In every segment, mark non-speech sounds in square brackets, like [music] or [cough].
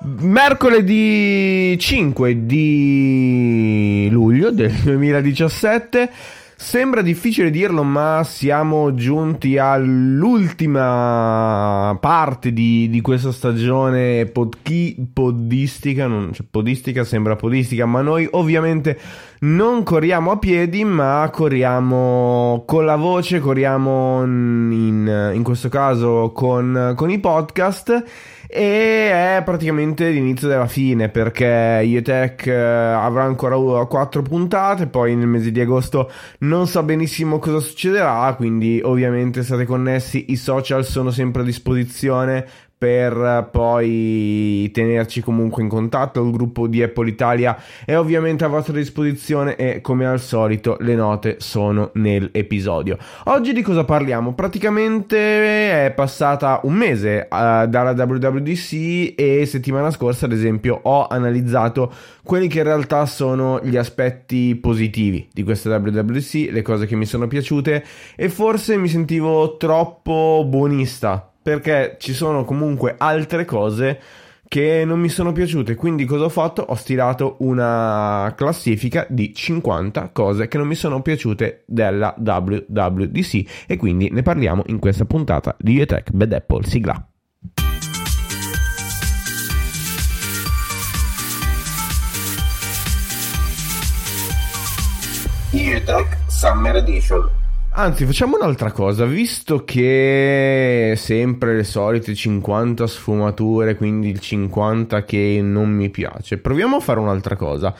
Mercoledì 5 di luglio del 2017 Sembra difficile dirlo, ma siamo giunti all'ultima parte di, di questa stagione podchi, podistica. Non, cioè, podistica sembra podistica, ma noi ovviamente non corriamo a piedi, ma corriamo con la voce, corriamo in, in questo caso con, con i podcast e è praticamente l'inizio della fine perché Ietech eh, avrà ancora quattro puntate poi nel mese di agosto non so benissimo cosa succederà quindi ovviamente state connessi i social sono sempre a disposizione per poi tenerci comunque in contatto. Il gruppo di Apple Italia è ovviamente a vostra disposizione e come al solito le note sono nell'episodio. Oggi di cosa parliamo? Praticamente è passata un mese uh, dalla WWDC e settimana scorsa ad esempio ho analizzato quelli che in realtà sono gli aspetti positivi di questa WWDC, le cose che mi sono piaciute e forse mi sentivo troppo buonista perché ci sono comunque altre cose che non mi sono piaciute. Quindi cosa ho fatto? Ho stilato una classifica di 50 cose che non mi sono piaciute della WWDC e quindi ne parliamo in questa puntata di Utech Bad Apple. Sigla. Utech Summer Edition Anzi, facciamo un'altra cosa, visto che sempre le solite 50 sfumature, quindi il 50 che non mi piace, proviamo a fare un'altra cosa.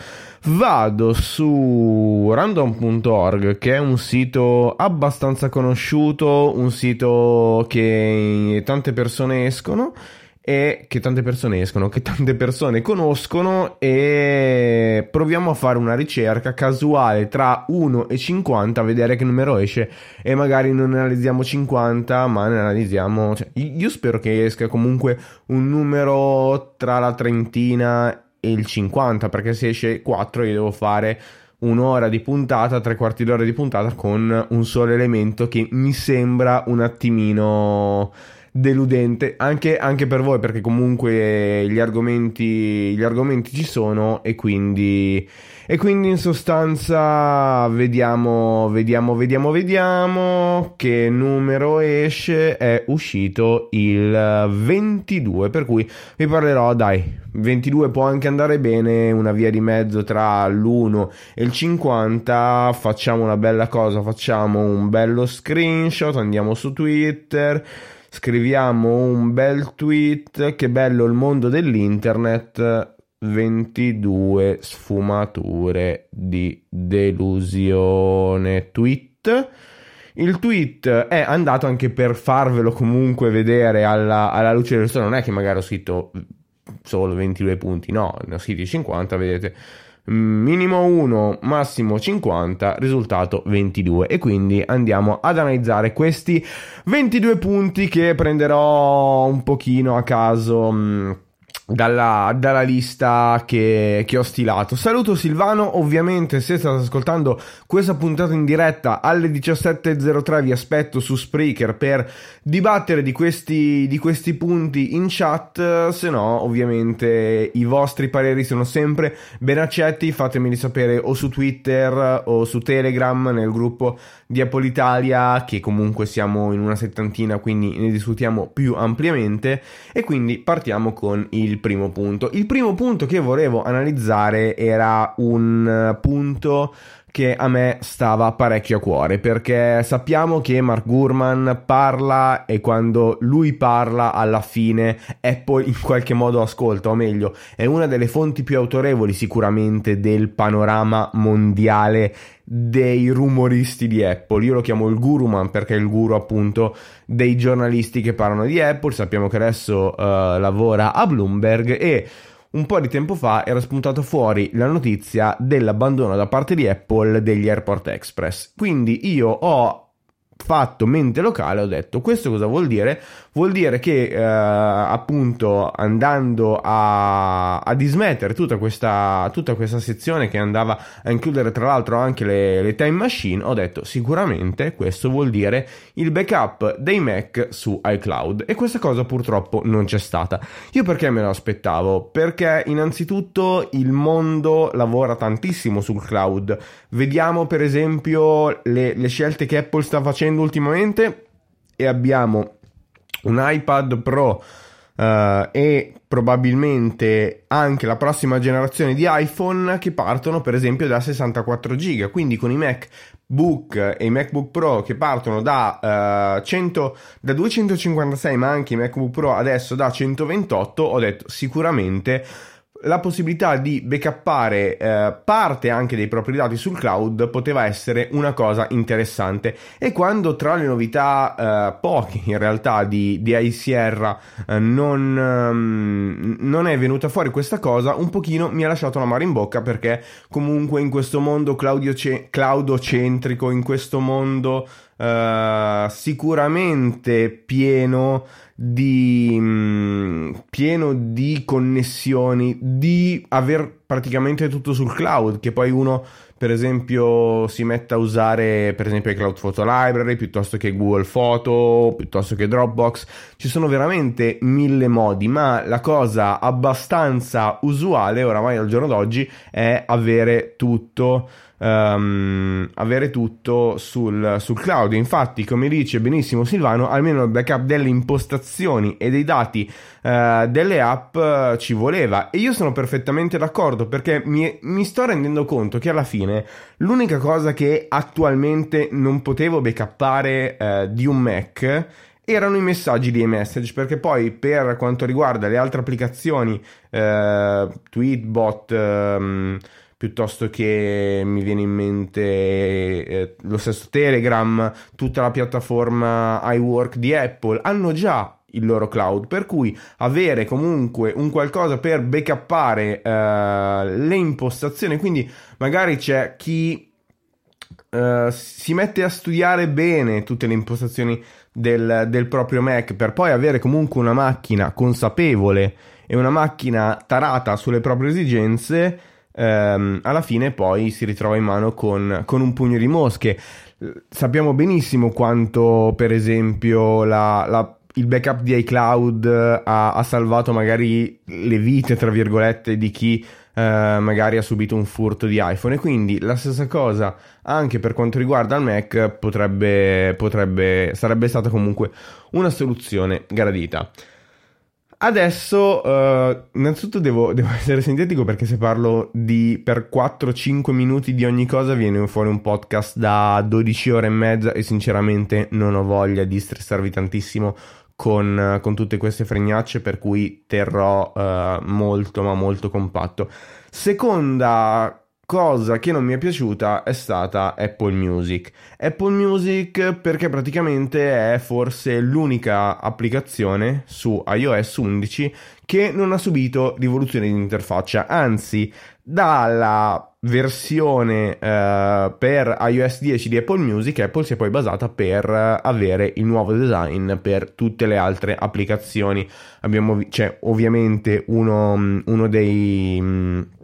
Vado su random.org, che è un sito abbastanza conosciuto, un sito che tante persone escono e che tante persone escono, che tante persone conoscono e proviamo a fare una ricerca casuale tra 1 e 50 a vedere che numero esce e magari non analizziamo 50 ma ne analizziamo cioè, io spero che esca comunque un numero tra la trentina e il 50 perché se esce 4 io devo fare un'ora di puntata, tre quarti d'ora di puntata con un solo elemento che mi sembra un attimino deludente anche, anche, per voi perché comunque gli argomenti, gli argomenti ci sono e quindi, e quindi in sostanza vediamo, vediamo, vediamo, vediamo che numero esce, è uscito il 22 per cui vi parlerò dai 22 può anche andare bene una via di mezzo tra l'1 e il 50 facciamo una bella cosa facciamo un bello screenshot andiamo su Twitter scriviamo un bel tweet, che bello il mondo dell'internet, 22 sfumature di delusione. Tweet. Il tweet è andato anche per farvelo comunque vedere alla, alla luce del sole, non è che magari ho scritto solo 22 punti, no, ne ho scritti 50, vedete minimo 1, massimo 50, risultato 22 e quindi andiamo ad analizzare questi 22 punti che prenderò un pochino a caso mm, dalla, dalla lista che, che, ho stilato. Saluto Silvano, ovviamente se state ascoltando questa puntata in diretta alle 17.03 vi aspetto su Spreaker per dibattere di questi, di questi punti in chat, se no ovviamente i vostri pareri sono sempre ben accetti, fatemeli sapere o su Twitter o su Telegram nel gruppo di Apple Italia che comunque siamo in una settantina quindi ne discutiamo più ampiamente e quindi partiamo con il primo punto. Il primo punto che volevo analizzare era un eh, punto che a me stava parecchio a cuore perché sappiamo che Mark Gurman parla e quando lui parla alla fine Apple in qualche modo ascolta o meglio è una delle fonti più autorevoli sicuramente del panorama mondiale dei rumoristi di Apple. Io lo chiamo il guruman perché è il guru appunto dei giornalisti che parlano di Apple. Sappiamo che adesso uh, lavora a Bloomberg e un po' di tempo fa era spuntato fuori la notizia dell'abbandono da parte di Apple degli AirPort Express. Quindi io ho fatto mente locale ho detto questo cosa vuol dire? Vuol dire che eh, appunto andando a, a dismettere tutta questa, tutta questa, sezione che andava a includere tra l'altro anche le, le, time machine ho detto sicuramente questo vuol dire il backup dei Mac su iCloud e questa cosa purtroppo non c'è stata. Io perché me lo aspettavo? Perché innanzitutto il mondo lavora tantissimo sul cloud. Vediamo per esempio le, le scelte che Apple sta facendo ultimamente e abbiamo un iPad Pro uh, e probabilmente anche la prossima generazione di iPhone che partono per esempio da 64 GB, quindi con i MacBook e i MacBook Pro che partono da, uh, 100, da 256 ma anche i MacBook Pro adesso da 128 ho detto sicuramente la possibilità di backuppare eh, parte anche dei propri dati sul cloud poteva essere una cosa interessante. E quando tra le novità eh, poche in realtà di, di iSierra eh, non, um, non è venuta fuori questa cosa un pochino mi ha lasciato la mare in bocca perché comunque in questo mondo cloudocentrico in questo mondo uh, sicuramente pieno di mh, mm, pieno di connessioni, di aver praticamente tutto sul cloud, che poi uno per esempio si metta a usare per esempio i Cloud Photo Library piuttosto che Google Photo, piuttosto che Dropbox, ci sono veramente mille modi, ma la cosa abbastanza usuale oramai al giorno d'oggi è avere tutto um, avere tutto sul, sul, cloud. Infatti, come dice benissimo Silvano, almeno il backup delle impostazioni e dei dati uh, delle app uh, ci voleva. E io sono perfettamente d'accordo perché mi, mi sto rendendo conto che alla fine l'unica cosa che attualmente non potevo backuppare uh, di un Mac erano i messaggi di iMessage perché poi per quanto riguarda le altre applicazioni eh, Tweetbot ehm, piuttosto che mi viene in mente eh, lo stesso Telegram, tutta la piattaforma iWork di Apple, hanno già il loro cloud, per cui avere comunque un qualcosa per backuppare eh, le impostazioni, quindi magari c'è chi Uh, si mette a studiare bene tutte le impostazioni del, del, proprio Mac per poi avere comunque una macchina consapevole e una macchina tarata sulle proprie esigenze ehm, alla fine poi si ritrova in mano con, con un pugno di mosche. Sappiamo benissimo quanto, per esempio, la, la il backup di iCloud ha, ha, salvato magari le vite, tra virgolette, di chi eh, magari ha subito un furto di iPhone. E quindi la stessa cosa anche per quanto riguarda il Mac potrebbe, potrebbe, sarebbe stata comunque una soluzione gradita. Adesso, uh, innanzitutto devo, devo, [laughs] essere sintetico perché se parlo di per 4-5 minuti di ogni cosa viene fuori un podcast da 12 ore e mezza e sinceramente non ho voglia di stressarvi tantissimo con, con tutte queste fregnacce per cui terrò uh, molto ma molto compatto. Seconda cosa che non mi è piaciuta è stata Apple Music. Apple Music perché praticamente è forse l'unica applicazione su iOS 11 che non ha subito rivoluzione di interfaccia, anzi dalla versione uh, per iOS 10 di Apple Music Apple si è poi basata per avere il nuovo design per tutte le altre applicazioni abbiamo c'è ovviamente uno, uno dei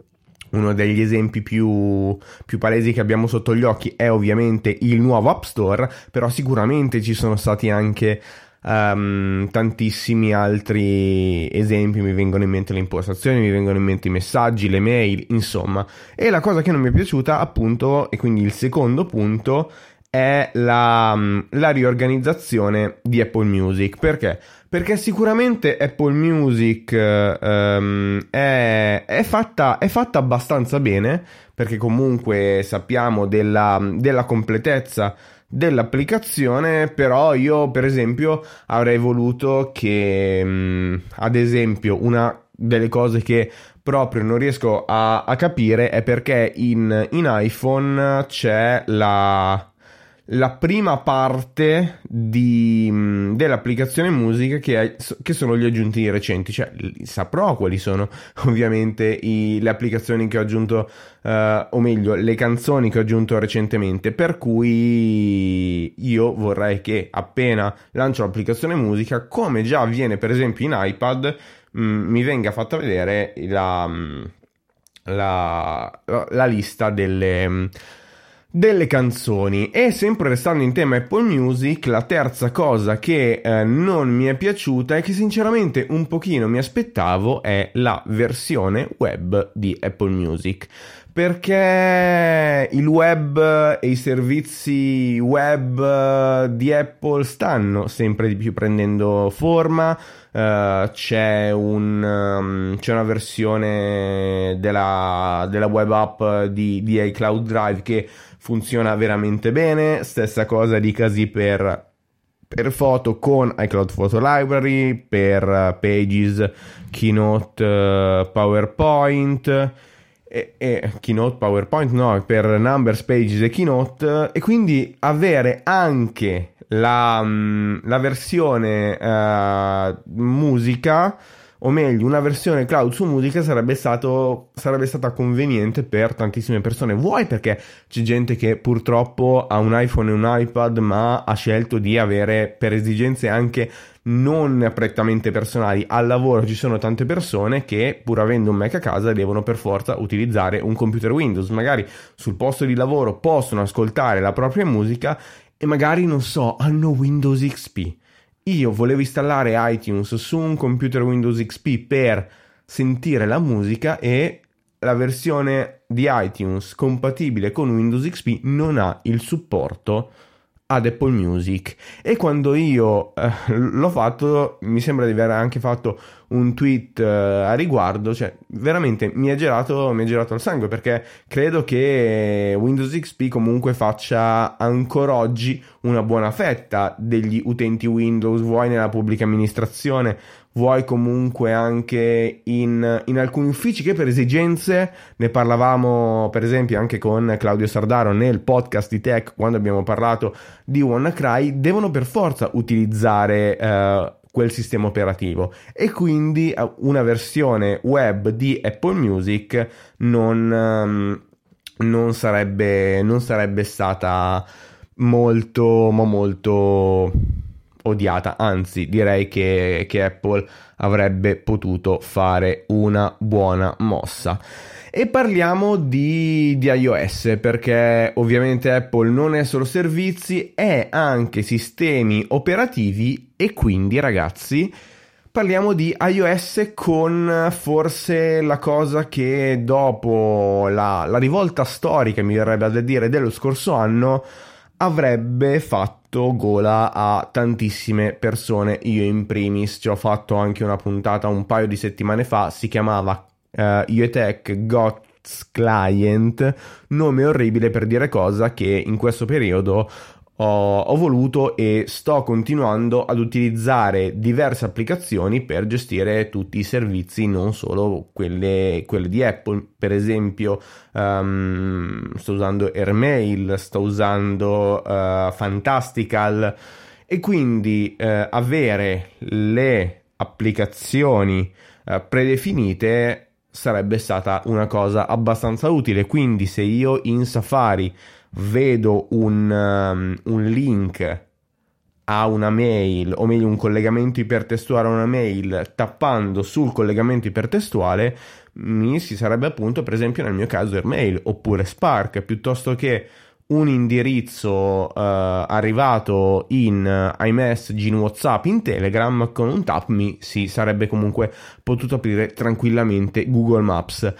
uno degli esempi più, più, palesi che abbiamo sotto gli occhi è ovviamente il nuovo App Store, però sicuramente ci sono stati anche um, tantissimi altri esempi, mi vengono in mente le impostazioni, mi vengono in mente i messaggi, le mail, insomma. E la cosa che non mi è piaciuta appunto, e quindi il secondo punto, è la, la riorganizzazione di Apple Music. Perché? Perché sicuramente Apple Music um, è, è, fatta, è, fatta, abbastanza bene, perché comunque sappiamo della, della completezza dell'applicazione, però io per esempio avrei voluto che, mh, ad esempio, una delle cose che proprio non riesco a, a capire è perché in, in iPhone c'è la la prima parte di, mm, dell'applicazione musica che, è, che, sono gli aggiunti recenti, cioè saprò quali sono [laughs] ovviamente i, le applicazioni che ho aggiunto, uh, o meglio, le canzoni che ho aggiunto recentemente, per cui io vorrei che appena lancio l'applicazione musica, come già avviene per esempio in iPad, mh, mm, mi venga fatta vedere la, mm, la, la, la lista delle delle canzoni e sempre restando in tema Apple Music la terza cosa che eh, non mi è piaciuta e che sinceramente un pochino mi aspettavo è la versione web di Apple Music perché il web e i servizi web di Apple stanno sempre di più prendendo forma. Uh, c'è, un, um, c'è, una versione della, della web app di, di iCloud Drive che funziona veramente bene. Stessa cosa dicasi per per foto con iCloud Photo Library, per Pages, Keynote, uh, PowerPoint e, e, Keynote PowerPoint no, per Numbers, Pages e Keynote e quindi avere anche la, mm, la versione uh, musica o meglio una versione cloud su musica sarebbe, stato, sarebbe stata conveniente per tantissime persone vuoi perché c'è gente che purtroppo ha un iPhone e un iPad ma ha scelto di avere per esigenze anche non prettamente personali. Al lavoro ci sono tante persone che, pur avendo un Mac a casa, devono per forza utilizzare un computer Windows. Magari sul posto di lavoro possono ascoltare la propria musica e magari, non so, hanno Windows XP. Io volevo installare iTunes su un computer Windows XP per sentire la musica e la versione di iTunes compatibile con Windows XP non ha il supporto ad Apple Music. E quando io eh, l'ho fatto mi sembra di aver anche fatto un tweet eh, a riguardo cioè veramente mi è girato mi è girato il sangue perché credo che Windows XP comunque faccia ancora oggi una buona fetta degli utenti Windows vuoi nella pubblica amministrazione vuoi comunque anche in, in, alcuni uffici che per esigenze, ne parlavamo per esempio anche con Claudio Sardaro nel podcast di Tech quando abbiamo parlato di WannaCry, devono per forza utilizzare eh, quel sistema operativo. E quindi eh, una versione web di Apple Music non, um, non, sarebbe, non sarebbe stata molto, molto odiata, anzi direi che, che Apple avrebbe potuto fare una buona mossa. E parliamo di, di, iOS perché ovviamente Apple non è solo servizi, è anche sistemi operativi e quindi ragazzi parliamo di iOS con forse la cosa che dopo la, la rivolta storica mi verrebbe da dire dello scorso anno avrebbe fatto gola a tantissime persone, io in primis, ci ho fatto anche una puntata un paio di settimane fa, si chiamava uh, IoTech GOTS Client, nome orribile per dire cosa che in questo periodo ho, ho, voluto e sto continuando ad utilizzare diverse applicazioni per gestire tutti i servizi, non solo quelle, quelle di Apple. Per esempio, um, sto usando Airmail, sto usando uh, Fantastical e quindi uh, avere le applicazioni uh, predefinite sarebbe stata una cosa abbastanza utile. Quindi se io in Safari vedo un, um, un link a una mail, o meglio un collegamento ipertestuale a una mail, tappando sul collegamento ipertestuale, mi si sarebbe appunto, per esempio nel mio caso, Airmail oppure Spark, piuttosto che un indirizzo uh, arrivato in uh, iMessage, in WhatsApp, in Telegram, con un tap mi si sarebbe comunque potuto aprire tranquillamente Google Maps.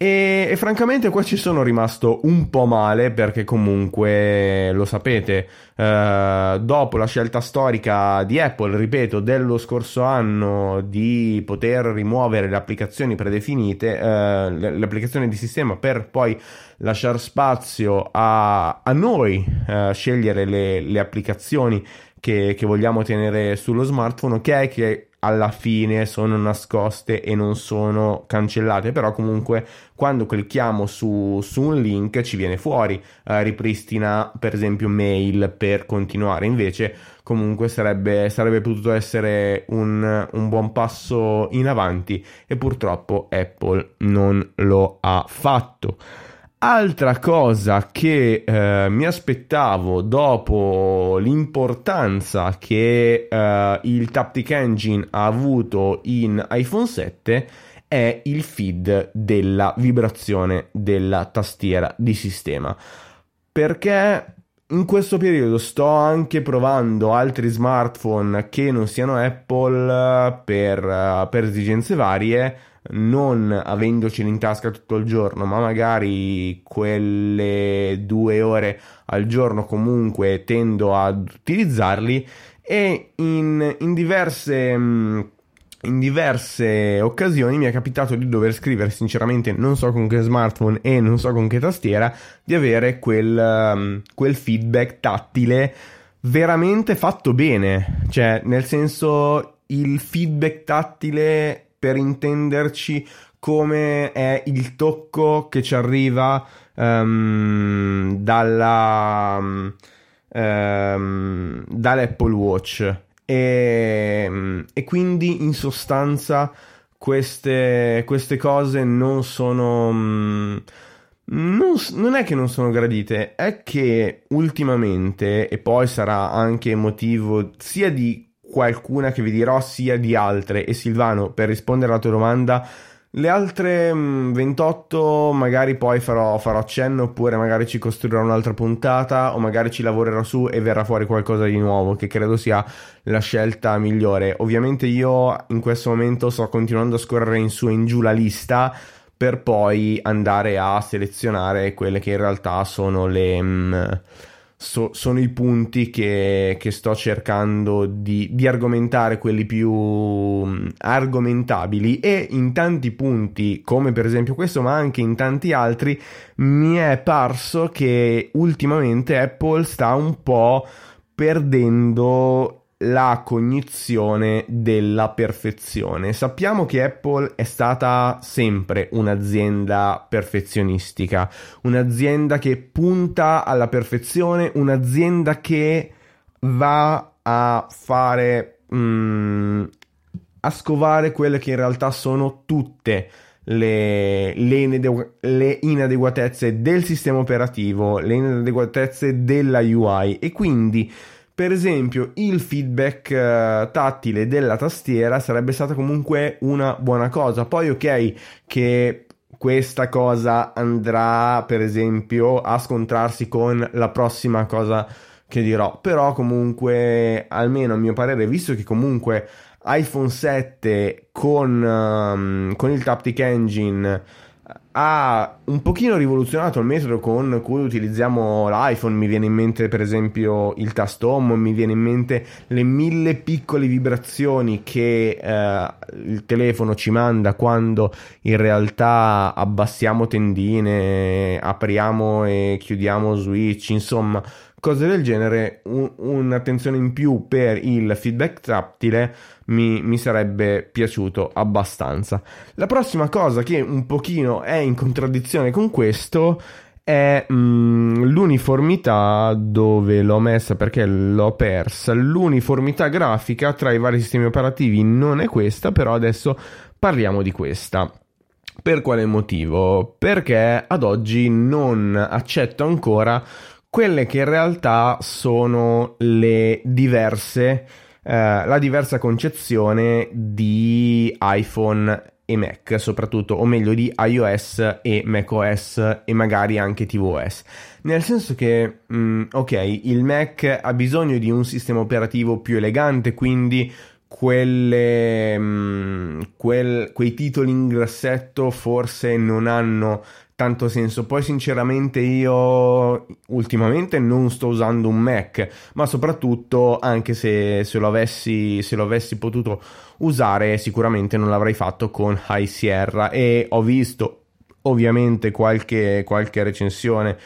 E, e, francamente qua ci sono rimasto un po' male perché comunque lo sapete, eh, dopo la scelta storica di Apple, ripeto, dello scorso anno di poter rimuovere le applicazioni predefinite, eh, le, le, applicazioni di sistema per poi lasciare spazio a, a noi eh, scegliere le, le applicazioni che, che, vogliamo tenere sullo smartphone, ok, che alla fine sono nascoste e non sono cancellate, però comunque quando clicchiamo su, su un link ci viene fuori, eh, ripristina per esempio mail per continuare, invece comunque sarebbe, sarebbe potuto essere un, un buon passo in avanti e purtroppo Apple non lo ha fatto. Altra cosa che eh, mi aspettavo dopo l'importanza che eh, il Taptic Engine ha avuto in iPhone 7 è il feed della vibrazione della tastiera di sistema. Perché in questo periodo sto anche provando altri smartphone che non siano Apple per, per esigenze varie non avendoceli in tasca tutto il giorno, ma magari quelle due ore al giorno comunque tendo ad utilizzarli e in, in diverse mm, in diverse occasioni mi è capitato di dover scrivere, sinceramente non so con che smartphone e non so con che tastiera, di avere quel, um, quel feedback tattile veramente fatto bene, cioè nel senso il feedback tattile per intenderci come è il tocco che ci arriva um, dalla, um, dall'Apple Watch. E, e, quindi in sostanza queste, queste cose non sono... Um, non, non, è che non sono gradite, è che ultimamente, e poi sarà anche motivo sia di qualcuna che vi dirò sia di altre. E Silvano per rispondere alla tua domanda le altre 28 mm, magari poi farò, farò accenno oppure magari ci costruirò un'altra puntata o magari ci lavorerò su e verrà fuori qualcosa di nuovo che credo sia la scelta migliore. Ovviamente io in questo momento sto continuando a scorrere in su e in giù la lista per poi andare a selezionare quelle che in realtà sono le... Mh, mm, so, sono i punti che, che sto cercando di, di, argomentare, quelli più mm, argomentabili. E in tanti punti, come per esempio questo, ma anche in tanti altri, mi è parso che ultimamente Apple sta un po' perdendo la cognizione della perfezione. Sappiamo che Apple è stata sempre un'azienda perfezionistica, un'azienda che punta alla perfezione, un'azienda che va a fare mm, a scovare quelle che in realtà sono tutte le, le, le, inadeguatezze del sistema operativo, le inadeguatezze della UI e quindi per esempio, il feedback uh, tattile della tastiera sarebbe stata comunque una buona cosa. Poi, ok, che questa cosa andrà, per esempio, a scontrarsi con la prossima cosa che dirò. Però, comunque, almeno a mio parere, visto che comunque iPhone 7 con, um, con il Taptic Engine ha un pochino rivoluzionato il metodo con cui utilizziamo l'iPhone, mi viene in mente per esempio il tasto home, mi viene in mente le mille piccole vibrazioni che eh, il telefono ci manda quando in realtà abbassiamo tendine, apriamo e chiudiamo switch, insomma cose del genere, un, un'attenzione in più per il feedback tattile mi, mi, sarebbe piaciuto abbastanza. La prossima cosa che un pochino è in contraddizione con questo è mm, l'uniformità dove l'ho messa perché l'ho persa. L'uniformità grafica tra i vari sistemi operativi non è questa, però adesso parliamo di questa. Per quale motivo? Perché ad oggi non accetto ancora quelle che in realtà sono le diverse, la diversa concezione di iPhone e Mac, soprattutto, o meglio di iOS e macOS e magari anche tvOS. Nel senso che, mh, mm, ok, il Mac ha bisogno di un sistema operativo più elegante, quindi quelle, mh, mm, quel, quei titoli in grassetto forse non hanno tanto senso. Poi sinceramente io ultimamente non sto usando un Mac, ma soprattutto anche se, se, lo, avessi, se lo avessi potuto usare sicuramente non l'avrei fatto con High Sierra e ho visto ovviamente qualche, qualche recensione,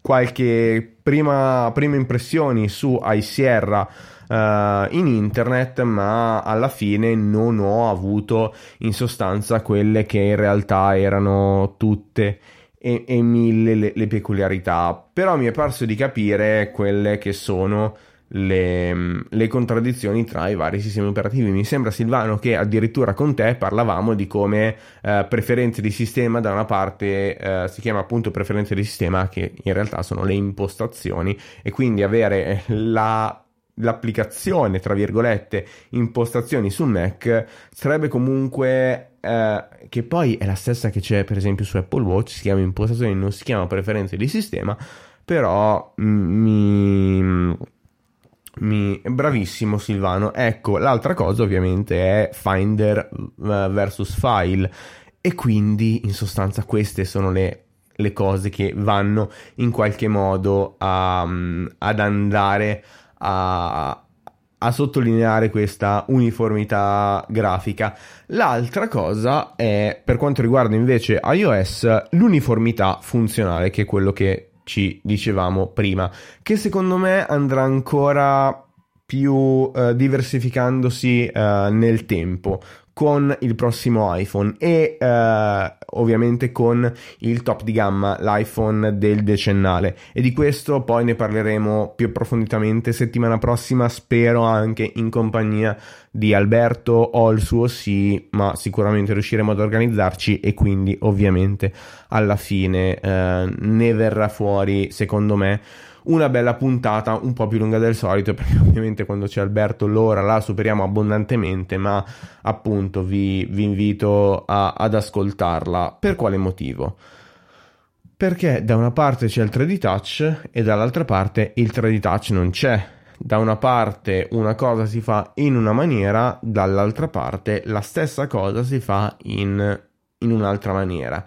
qualche prima, prima impressioni su High Sierra in internet, ma alla fine non ho avuto in sostanza quelle che in realtà erano tutte e, e mille le, le peculiarità. Però mi è parso di capire quelle che sono le, le, contraddizioni tra i vari sistemi operativi. Mi sembra Silvano che addirittura con te parlavamo di come eh, preferenze di sistema da una parte eh, si chiama appunto preferenze di sistema che in realtà sono le impostazioni e quindi avere la l'applicazione, tra virgolette, impostazioni su Mac sarebbe comunque eh, che poi è la stessa che c'è per esempio su Apple Watch, si chiama impostazioni, non si chiama preferenze di sistema, però mi, mi bravissimo Silvano. Ecco, l'altra cosa ovviamente è Finder eh, versus File e quindi in sostanza queste sono le le cose che vanno in qualche modo a, ad andare a, a sottolineare questa uniformità grafica. L'altra cosa è, per quanto riguarda invece iOS, l'uniformità funzionale, che è quello che ci dicevamo prima, che secondo me andrà ancora più eh, diversificandosi eh, nel tempo con il prossimo iPhone e eh, ovviamente con il top di gamma, l'iPhone del decennale. E di questo poi ne parleremo più approfonditamente settimana prossima, spero anche in compagnia di Alberto o il suo sì, ma sicuramente riusciremo ad organizzarci e quindi ovviamente alla fine eh, ne verrà fuori secondo me una bella puntata un po' più lunga del solito perché [laughs] ovviamente quando c'è Alberto l'ora la superiamo abbondantemente ma appunto vi, vi invito a, ad ascoltarla. Per quale motivo? perché da una parte c'è il 3D touch e dall'altra parte il 3D touch non c'è. Da una parte una cosa si fa in una maniera dall'altra parte la stessa cosa si fa in, in un'altra maniera.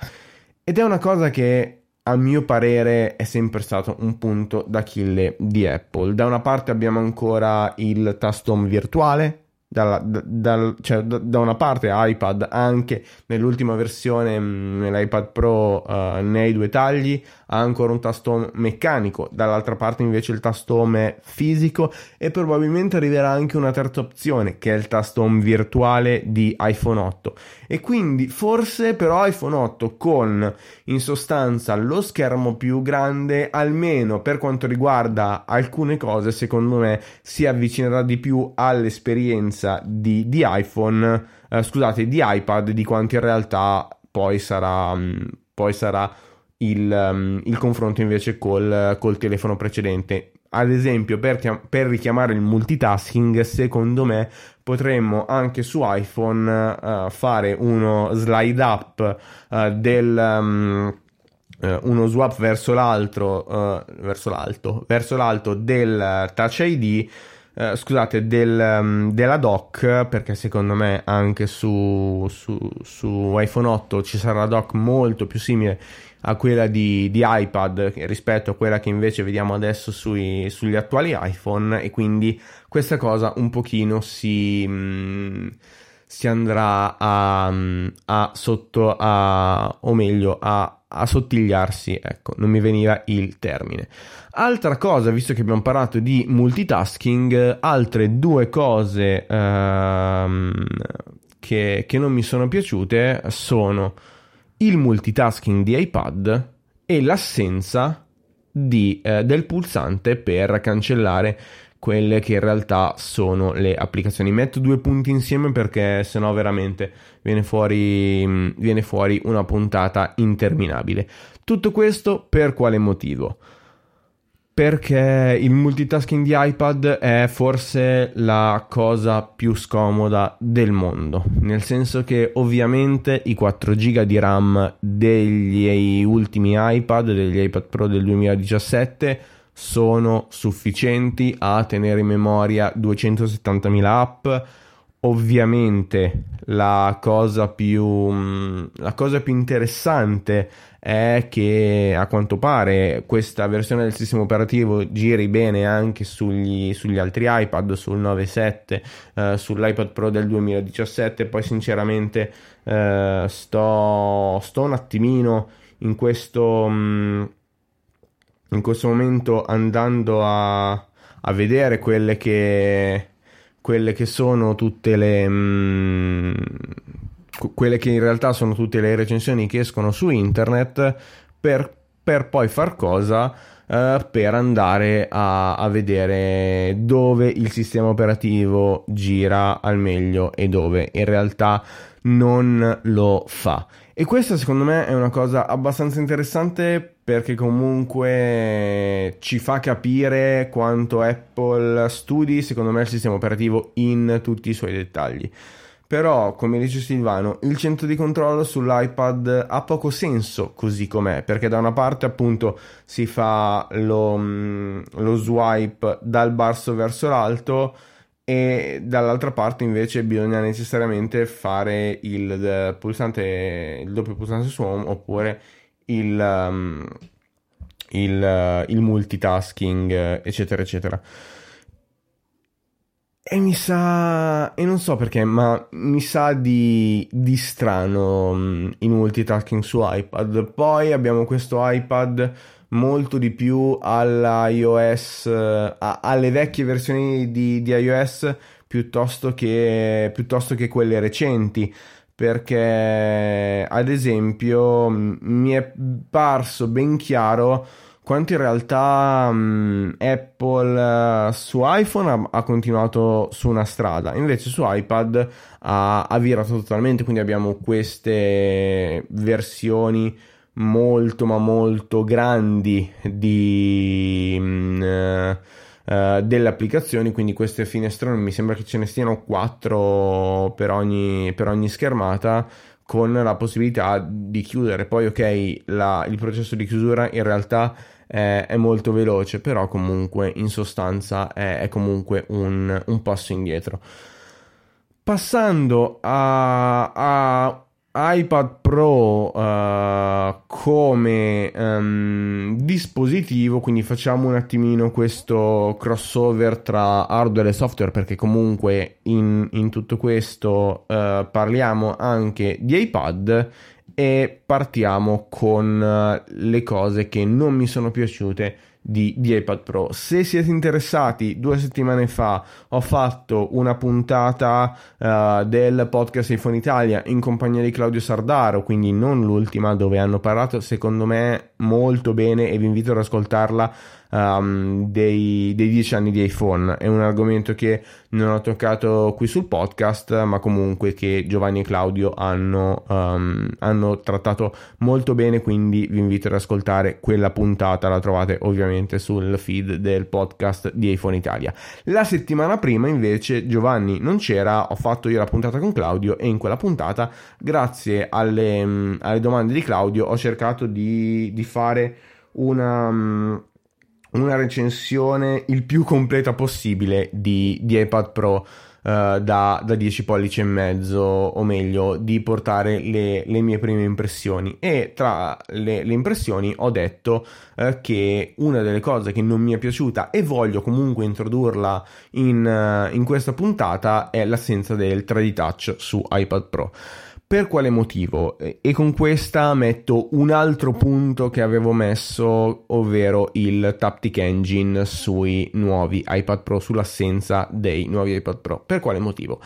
Ed è una cosa che a mio parere è sempre stato un punto d'Achille di Apple. Da una parte abbiamo ancora il tasto home virtuale, dalla, da, cioè, da, da, una parte iPad anche nell'ultima versione mm, nell'iPad Pro uh, nei due tagli ha ancora un tasto meccanico dall'altra parte invece il tasto home è fisico e probabilmente arriverà anche una terza opzione che è il tasto virtuale di iPhone 8 e quindi forse però iPhone 8 con in sostanza lo schermo più grande almeno per quanto riguarda alcune cose secondo me si avvicinerà di più all'esperienza differenza di, di iPhone, eh, scusate, di iPad di quanto in realtà poi sarà, mm, poi sarà il, um, il, confronto invece col, col, telefono precedente. Ad esempio, per, per, richiamare il multitasking, secondo me potremmo anche su iPhone uh, fare uno slide up uh, del. Um, uno swap verso l'altro, uh, verso l'alto, verso l'alto del Touch ID eh, scusate, del, um, della dock, perché secondo me anche su, su, su, iPhone 8 ci sarà una dock molto più simile a quella di, di iPad rispetto a quella che invece vediamo adesso sui, sugli attuali iPhone e quindi questa cosa un pochino si... Mh, mm, si andrà a, a sotto a, o meglio a, a sottigliarsi, ecco, non mi veniva il termine. Altra cosa, visto che abbiamo parlato di multitasking, altre due cose ehm, che, che non mi sono piaciute sono il multitasking di iPad e l'assenza di, eh, del pulsante per cancellare quelle che in realtà sono le applicazioni. Metto due punti insieme perché sennò veramente viene fuori, mm, viene fuori una puntata interminabile. Tutto questo per quale motivo? Perché il multitasking di iPad è forse la cosa più scomoda del mondo, nel senso che ovviamente i 4 GB di RAM degli ultimi iPad, degli iPad Pro del 2017, sono sufficienti a tenere in memoria 270.000 app. Ovviamente la cosa più, mm, la cosa più interessante è che a quanto pare questa versione del sistema operativo giri bene anche sugli, sugli altri iPad, sul 9.7, eh, sull'iPad Pro del 2017. Poi sinceramente eh, sto, sto un attimino in questo... Mh, mm, in questo momento andando a, a vedere quelle che, quelle che sono tutte le... Mh, mm, quelle che in realtà sono tutte le recensioni che escono su internet per, per poi far cosa? Uh, per andare a, a, vedere dove il sistema operativo gira al meglio e dove in realtà non lo fa. E questa secondo me è una cosa abbastanza interessante perché comunque ci fa capire quanto Apple studi, secondo me, il sistema operativo in tutti i suoi dettagli. Però, come dice Silvano, il centro di controllo sull'iPad ha poco senso così com'è, perché da una parte appunto si fa lo, mm, lo swipe dal basso verso l'alto e dall'altra parte invece bisogna necessariamente fare il pulsante, il doppio pulsante su home oppure il, um, il, uh, il multitasking, eccetera, eccetera. E mi sa, e non so perché, ma mi sa di, di strano um, il multitasking su iPad. Poi abbiamo questo iPad molto di più all'iOS, alle vecchie versioni di, di iOS piuttosto che, piuttosto che quelle recenti perché ad esempio mi è parso ben chiaro quanto in realtà um, Apple uh, su iPhone ha, ha, continuato su una strada, invece su iPad ha, ha virato totalmente, quindi abbiamo queste versioni molto ma molto grandi di... Uh, delle applicazioni, quindi queste finestrone mi sembra che ce ne stiano 4 per ogni, per ogni schermata con la possibilità di chiudere. Poi ok, la, il processo di chiusura in realtà è, è, molto veloce, però comunque in sostanza è, è comunque un, un, passo indietro. Passando a, a iPad Pro uh, come um, dispositivo, quindi facciamo un attimino questo crossover tra hardware e software perché comunque in, in tutto questo uh, parliamo anche di iPad e partiamo con uh, le cose che non mi sono piaciute di, di, iPad Pro. Se siete interessati, due settimane fa ho fatto una puntata uh, del podcast iPhone Italia in compagnia di Claudio Sardaro, quindi non l'ultima dove hanno parlato secondo me molto bene e vi invito ad ascoltarla um, dei, dei 10 anni di iPhone. È un argomento che non ho toccato qui sul podcast, ma comunque che Giovanni e Claudio hanno, um, hanno trattato molto bene, quindi vi invito ad ascoltare quella puntata, la trovate ovviamente sul feed del podcast di iPhone Italia. La settimana prima invece Giovanni non c'era, ho fatto io la puntata con Claudio e in quella puntata, grazie alle, alle domande di Claudio, ho cercato di, di fare una una recensione il più completa possibile di, di iPad Pro. uh, da, da 10 pollici e mezzo, o meglio, di portare le, le mie prime impressioni. E tra le, le impressioni ho detto uh, che una delle cose che non mi è piaciuta e voglio comunque introdurla in, uh, in questa puntata è l'assenza del 3D Touch su iPad Pro. Per quale motivo? E con questa metto un altro punto che avevo messo, ovvero il Taptic Engine sui nuovi iPad Pro, sull'assenza dei nuovi iPad Pro. Per quale motivo?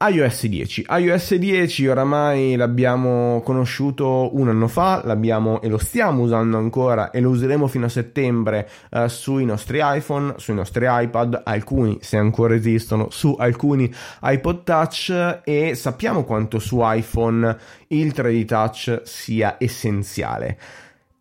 iOS 10. iOS 10 oramai l'abbiamo conosciuto un anno fa, l'abbiamo e lo stiamo usando ancora e lo useremo fino a settembre eh, sui nostri iPhone, sui nostri iPad, alcuni se ancora esistono, su alcuni iPod Touch e sappiamo quanto su iPhone il 3D Touch sia essenziale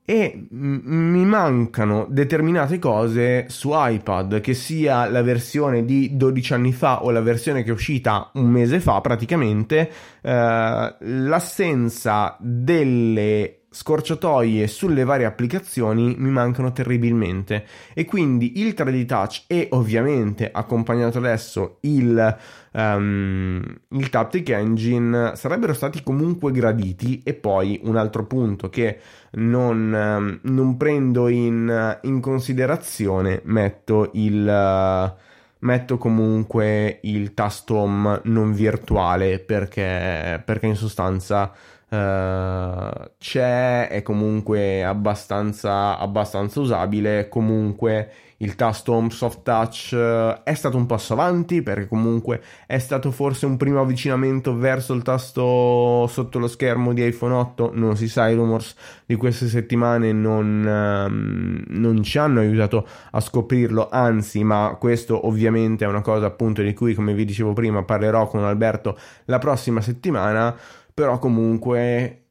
e mi mancano determinate cose su iPad, che sia la versione di 12 anni fa o la versione che è uscita un mese fa praticamente, eh, l'assenza delle scorciatoie sulle varie applicazioni mi mancano terribilmente. E quindi il 3D Touch e ovviamente accompagnato adesso il, um, il Taptic Engine sarebbero stati comunque graditi e poi un altro punto che non, um, non prendo in, in, considerazione metto il uh, metto comunque il tasto home non virtuale perché, perché in sostanza Uh, c'è, è comunque abbastanza, abbastanza usabile. Comunque il tasto Home Soft Touch uh, è stato un passo avanti perché comunque è stato forse un primo avvicinamento verso il tasto sotto lo schermo di iPhone 8. Non si sa, i rumors di queste settimane non, uh, non ci hanno aiutato a scoprirlo, anzi, ma questo ovviamente è una cosa appunto di cui, come vi dicevo prima, parlerò con Alberto la prossima settimana però comunque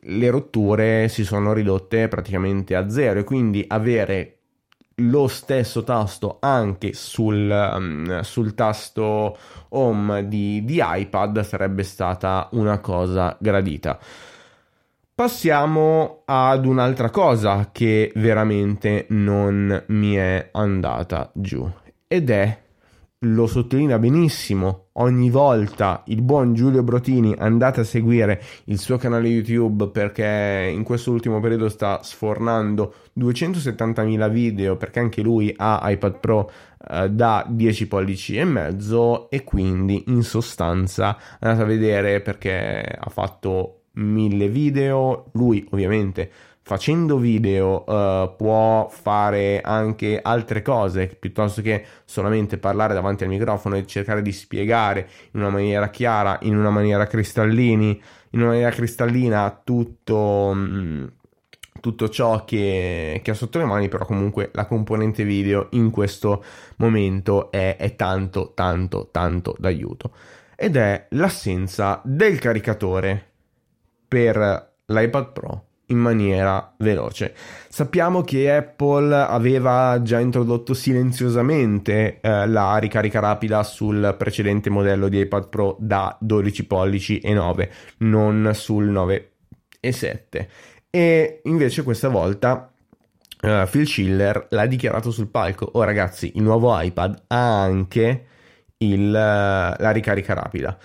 le rotture si sono ridotte praticamente a zero e quindi avere lo stesso tasto anche sul, um, sul tasto home di, di iPad sarebbe stata una cosa gradita. Passiamo ad un'altra cosa che veramente non mi è andata giù ed è lo sottolinea benissimo. Ogni volta il buon Giulio Brotini andate a seguire il suo canale YouTube perché in questo ultimo periodo sta sfornando 270.000 video perché anche lui ha iPad Pro eh, da 10 pollici e mezzo e quindi in sostanza andate a vedere perché ha fatto mille video. Lui ovviamente facendo video uh, può fare anche altre cose piuttosto che solamente parlare davanti al microfono e cercare di spiegare in una maniera chiara, in una maniera cristallini, in una maniera cristallina tutto, mh, mm, tutto ciò che, che, ha sotto le mani, però comunque la componente video in questo momento è, è tanto, tanto, tanto d'aiuto. Ed è l'assenza del caricatore per l'iPad Pro in maniera veloce. Sappiamo che Apple aveva già introdotto silenziosamente eh, la ricarica rapida sul precedente modello di iPad Pro da 12 pollici e 9, non sul 9 e 7. E invece questa volta uh, Phil Schiller l'ha dichiarato sul palco. Oh ragazzi, il nuovo iPad ha anche il, uh, la ricarica rapida.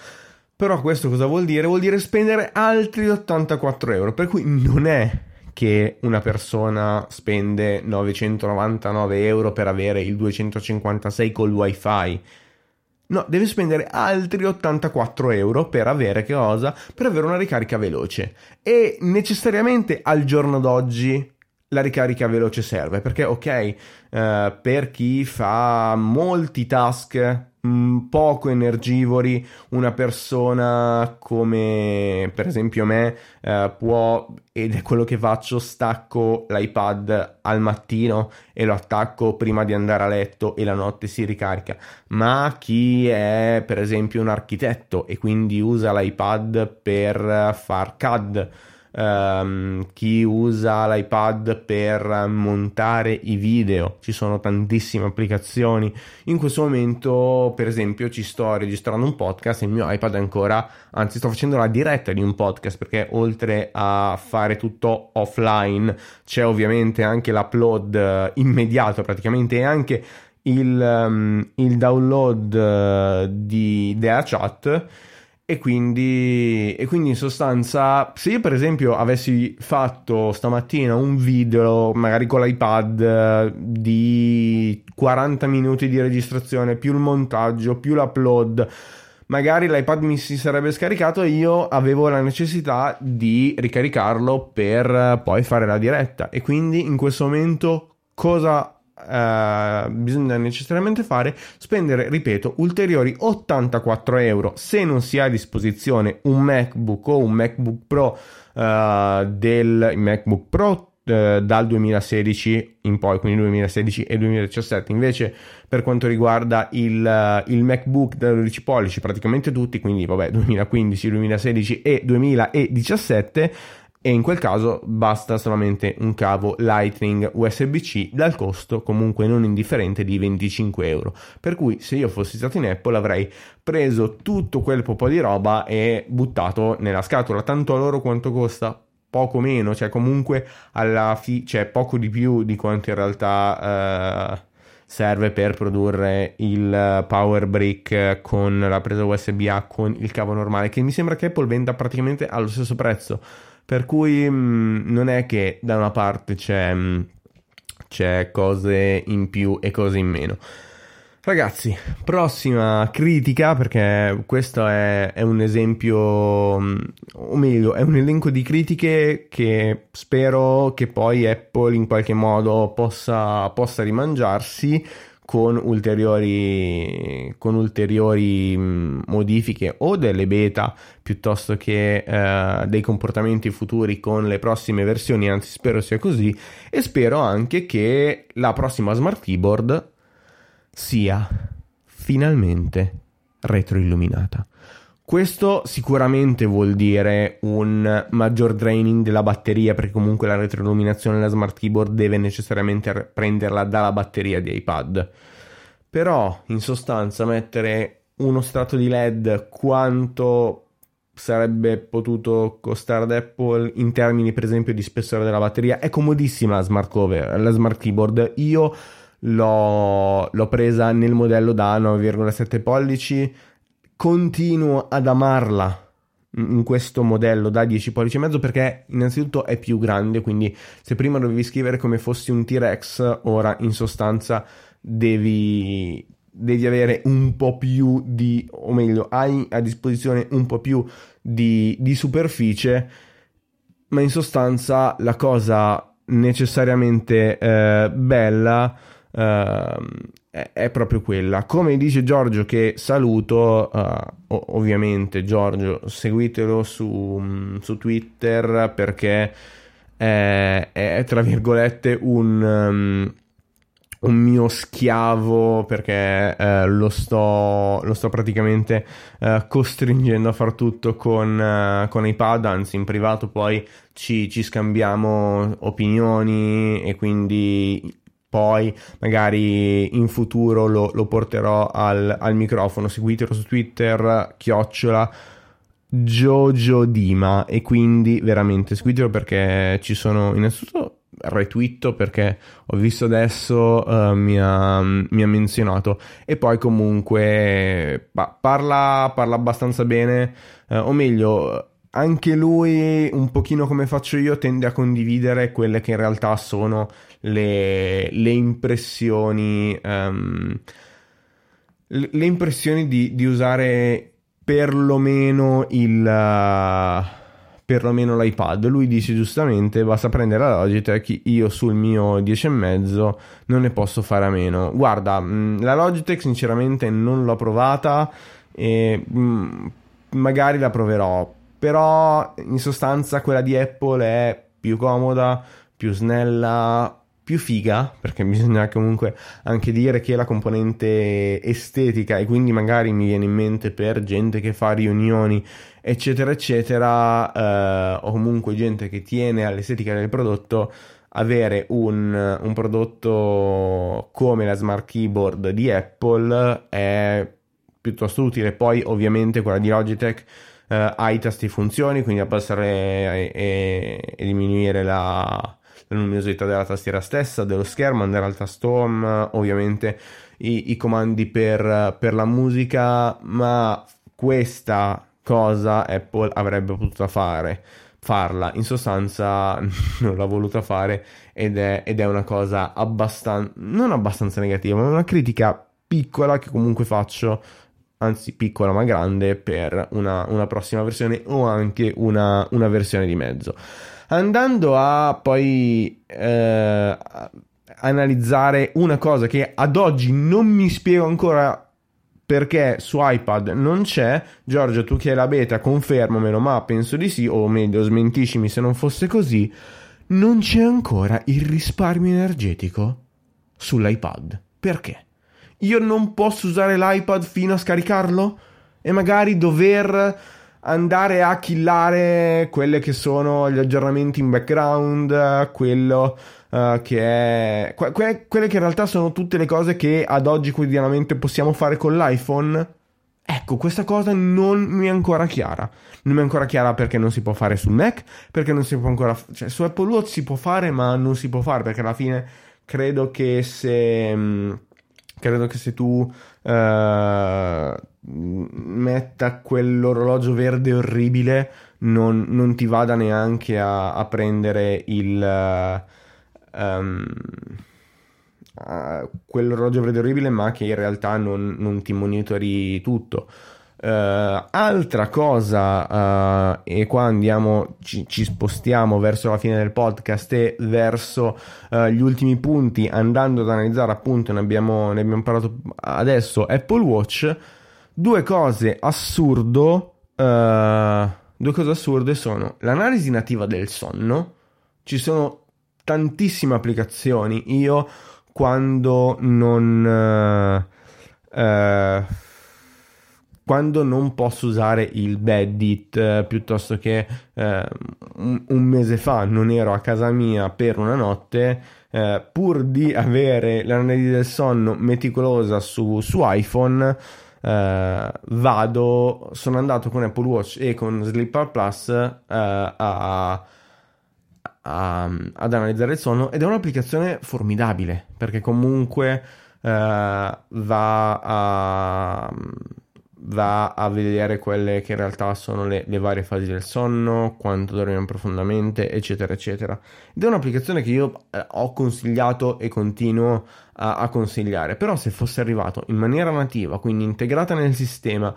Però questo cosa vuol dire? Vuol dire spendere altri 84 euro, per cui non è che una persona spende 999 euro per avere il 256 col wifi. No, deve spendere altri 84 euro per avere che cosa? Per avere una ricarica veloce. E necessariamente al giorno d'oggi la ricarica veloce serve perché, ok, eh, per chi fa molti task poco energivori, una persona come per esempio me eh, può, ed è quello che faccio, stacco l'iPad al mattino e lo attacco prima di andare a letto e la notte si ricarica, ma chi è per esempio un architetto e quindi usa l'iPad per far CAD um, chi usa l'iPad per montare i video, ci sono tantissime applicazioni. In questo momento, per esempio, ci sto registrando un podcast e il mio iPad è ancora, anzi sto facendo la diretta di un podcast perché oltre a fare tutto offline c'è ovviamente anche l'upload immediato praticamente e anche il, um, il download uh, di, della chat e quindi, e quindi in sostanza se io per esempio avessi fatto stamattina un video magari con l'iPad di 40 minuti di registrazione più il montaggio più l'upload magari l'iPad mi si sarebbe scaricato e io avevo la necessità di ricaricarlo per poi fare la diretta. E quindi in questo momento cosa Uh, bisogna necessariamente fare spendere, ripeto, ulteriori 84 euro se non si ha a disposizione un MacBook o un MacBook Pro uh, del MacBook Pro eh, dal 2016 in poi, quindi 2016 e 2017. Invece, per quanto riguarda il, uh, il MacBook da 12 pollici, praticamente tutti, quindi vabbè, 2015, 2016 e 2017. E in quel caso basta solamente un cavo Lightning USB-C dal costo comunque non indifferente di 25 euro. Per cui se io fossi stato in Apple avrei preso tutto quel po' di roba e buttato nella scatola, tanto a loro quanto costa poco meno, cioè comunque alla fine, cioè poco di più di quanto in realtà eh, serve per produrre il power brick con la presa USB A con il cavo normale, che mi sembra che Apple venda praticamente allo stesso prezzo. Per cui mh, mm, non è che da una parte c'è, mh, mm, c'è cose in più e cose in meno. Ragazzi, prossima critica, perché questo è, è, un esempio, mm, o meglio, è un elenco di critiche che spero che poi Apple in qualche modo possa, possa rimangiarsi con ulteriori, con ulteriori mm, modifiche o delle beta piuttosto che eh, dei comportamenti futuri con le prossime versioni, anzi spero sia così, e spero anche che la prossima smart keyboard sia finalmente retroilluminata. Questo sicuramente vuol dire un maggior draining della batteria perché comunque la retroilluminazione della smart keyboard deve necessariamente prenderla dalla batteria di iPad. Però in sostanza mettere uno strato di LED quanto sarebbe potuto costare ad Apple in termini per esempio di spessore della batteria è comodissima la smart cover, la smart keyboard. Io l'ho, l'ho presa nel modello da 9,7 pollici, continuo ad amarla in questo modello da 10 pollici e mezzo perché innanzitutto è più grande quindi se prima dovevi scrivere come fossi un T-Rex ora in sostanza devi, devi avere un po' più di o meglio hai a disposizione un po' più di, di superficie ma in sostanza la cosa necessariamente eh, bella uh, è, proprio quella. Come dice Giorgio, che saluto, uh, ovviamente Giorgio, seguitelo su, mm, su Twitter perché è, è, tra virgolette un... Um, un mio schiavo perché eh, lo, sto, lo, sto, praticamente eh, costringendo a far tutto con, eh, con iPad, anzi in privato poi ci, ci, scambiamo opinioni e quindi poi magari in futuro lo, lo porterò al, al, microfono. Seguitelo su Twitter, chiocciola Jojo Dima e quindi veramente seguitelo perché ci sono innanzitutto retweet perché ho visto adesso uh, mi, ha, mi, ha, menzionato e poi comunque bah, parla, parla abbastanza bene uh, o meglio anche lui un pochino come faccio io tende a condividere quelle che in realtà sono le, le impressioni, um, le impressioni di, di, usare perlomeno il... Uh, perlomeno l'iPad. Lui dice giustamente: basta prendere la Logitech. Io sul mio 10,5 non ne posso fare a meno. Guarda, mm, la Logitech, sinceramente, non l'ho provata e mm, magari la proverò. Però in sostanza quella di Apple è più comoda, più snella, più figa, perché [laughs] bisogna comunque anche dire che la componente estetica e quindi magari mi viene in mente per gente che fa riunioni eccetera eccetera eh, o comunque gente che tiene all'estetica del prodotto avere un, un prodotto come la smart keyboard di Apple è piuttosto utile. Poi ovviamente quella di Logitech eh, ha i tasti funzioni quindi abbassare e, e, e diminuire la la luminosità della tastiera stessa, dello schermo, andare al tasto home, ovviamente i, i comandi per, per la musica, ma questa cosa Apple avrebbe potuto fare farla. In sostanza [laughs] non l'ha voluta fare ed è, ed è una cosa abbastanza, non abbastanza negativa, ma una critica piccola che comunque faccio, anzi piccola ma grande, per una, una prossima versione o anche una, una, versione di mezzo. Andando a poi eh, analizzare una cosa che ad oggi non mi spiego ancora perché su iPad non c'è. Giorgio, tu che hai la beta, confermamelo, ma penso di sì, o meglio, smentiscimi se non fosse così. Non c'è ancora il risparmio energetico sull'iPad. Perché? Io non posso usare l'iPad fino a scaricarlo? E magari dover andare a killare quelle che sono gli aggiornamenti in background, quello uh, che è... Que- quelle che in realtà sono tutte le cose che ad oggi quotidianamente possiamo fare con l'iPhone. Ecco, questa cosa non mi è ancora chiara. Non mi è ancora chiara perché non si può fare sul Mac, perché non si può ancora... Cioè, su Apple Watch si può fare, ma non si può fare, perché alla fine credo che se... Mh, credo che se tu uh, metta quell'orologio verde orribile non, non ti vada neanche a, a prendere il... Um, quell'orologio verde orribile, ma che in realtà non, non ti monitori tutto. Uh, altra cosa, uh, e qua andiamo, ci, ci, spostiamo verso la fine del podcast e verso uh, gli ultimi punti, andando ad analizzare appunto, ne abbiamo, ne abbiamo parlato adesso, Apple Watch. Due cose assurdo, due cose assurde sono l'analisi nativa del sonno. Ci sono tantissime applicazioni. Io quando non... Quando non posso usare il Beddit uh, piuttosto che un, un, mese fa non ero a casa mia per una notte pur di avere l'analisi del sonno meticolosa su, su iPhone vado sono andato con Apple Watch e con Sleeper Plus a a, ad analizzare il sonno ed è un'applicazione formidabile perché comunque uh, va a va a vedere quelle che in realtà sono le, le, varie fasi del sonno, quanto dormiamo profondamente, eccetera, eccetera. Ed è un'applicazione che io eh, ho consigliato e continuo a, a, consigliare. Però se fosse arrivato in maniera nativa, quindi integrata nel sistema,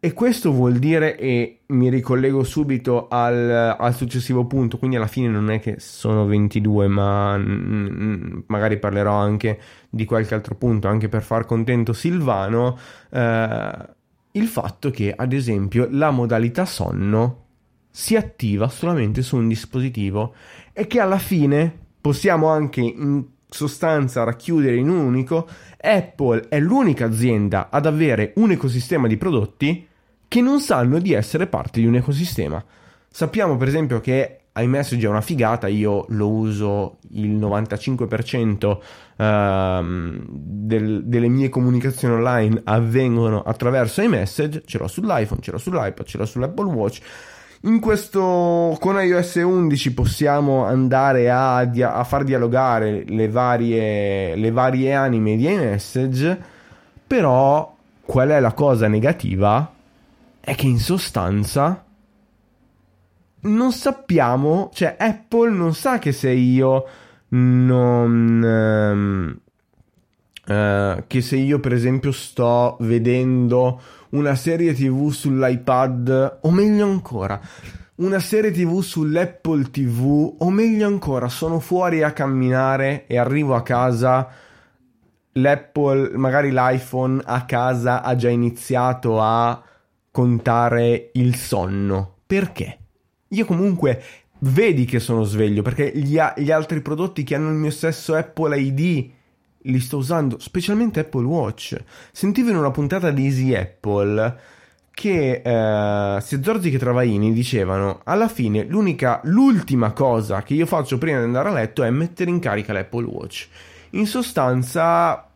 e questo vuol dire, e mi ricollego subito al, al, successivo punto, quindi alla fine non è che sono 22, ma mm, magari parlerò anche di qualche altro punto, anche per far contento Silvano, eh, il fatto che ad esempio la modalità sonno si attiva solamente su un dispositivo e che alla fine possiamo anche in sostanza racchiudere in un unico, Apple è l'unica azienda ad avere un ecosistema di prodotti che non sanno di essere parte di un ecosistema. Sappiamo per esempio che iMessage è una figata, io lo uso il 95% uh, del, delle mie comunicazioni online avvengono attraverso iMessage, ce l'ho sull'iPhone, ce l'ho sull'iPad, ce l'ho sull'Apple Watch. In questo con iOS 11 possiamo andare a, a far dialogare le varie, le varie anime di iMessage, però qual è la cosa negativa? è che in sostanza non sappiamo, cioè Apple non sa che se io non... Ehm, eh, che se io per esempio sto vedendo una serie tv sull'iPad, o meglio ancora, una serie tv sull'Apple TV, o meglio ancora, sono fuori a camminare e arrivo a casa, l'Apple, magari l'iPhone a casa ha già iniziato a contare il sonno. Perché? Io comunque vedi che sono sveglio perché gli, a- gli, altri prodotti che hanno il mio stesso Apple ID li sto usando, specialmente Apple Watch. Sentivo in una puntata di Easy Apple che eh, sia Zorzi che Travaini dicevano alla fine l'unica, l'ultima cosa che io faccio prima di andare a letto è mettere in carica l'Apple Watch. In sostanza,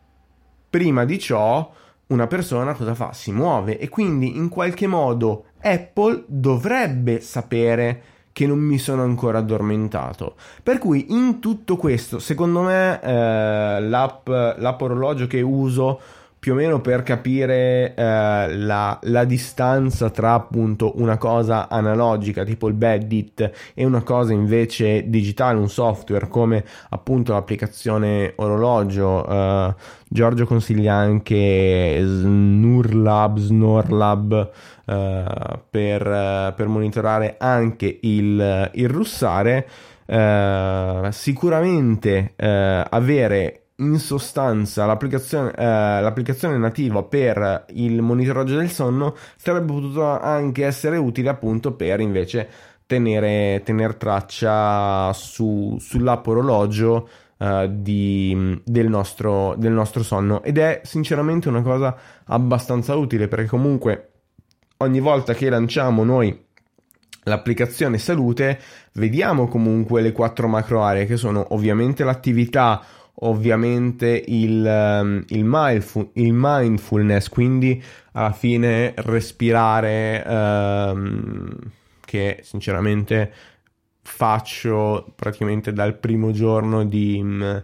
prima di ciò una persona cosa fa? Si muove e quindi in qualche modo Apple dovrebbe sapere che non mi sono ancora addormentato. Per cui in tutto questo, secondo me, eh, l'app, l'app orologio che uso più o meno per capire eh, la, la, distanza tra appunto una cosa analogica tipo il Beddit e una cosa invece digitale, un software come appunto l'applicazione orologio. Eh, Giorgio consiglia anche Snurlab, Snorlab eh, per, per, monitorare anche il, il russare. Uh, sicuramente uh, avere in sostanza l'applicazione, eh, l'applicazione, nativa per il monitoraggio del sonno sarebbe potuta anche essere utile appunto per invece tenere, tenere traccia su, sull'app orologio eh, di, del, nostro, del nostro sonno. Ed è sinceramente una cosa abbastanza utile perché comunque ogni volta che lanciamo noi l'applicazione salute vediamo comunque le quattro macro aree che sono ovviamente l'attività ovviamente il, um, il, mindful, il, mindfulness, quindi alla fine respirare, um, che sinceramente faccio praticamente dal primo giorno di, mm,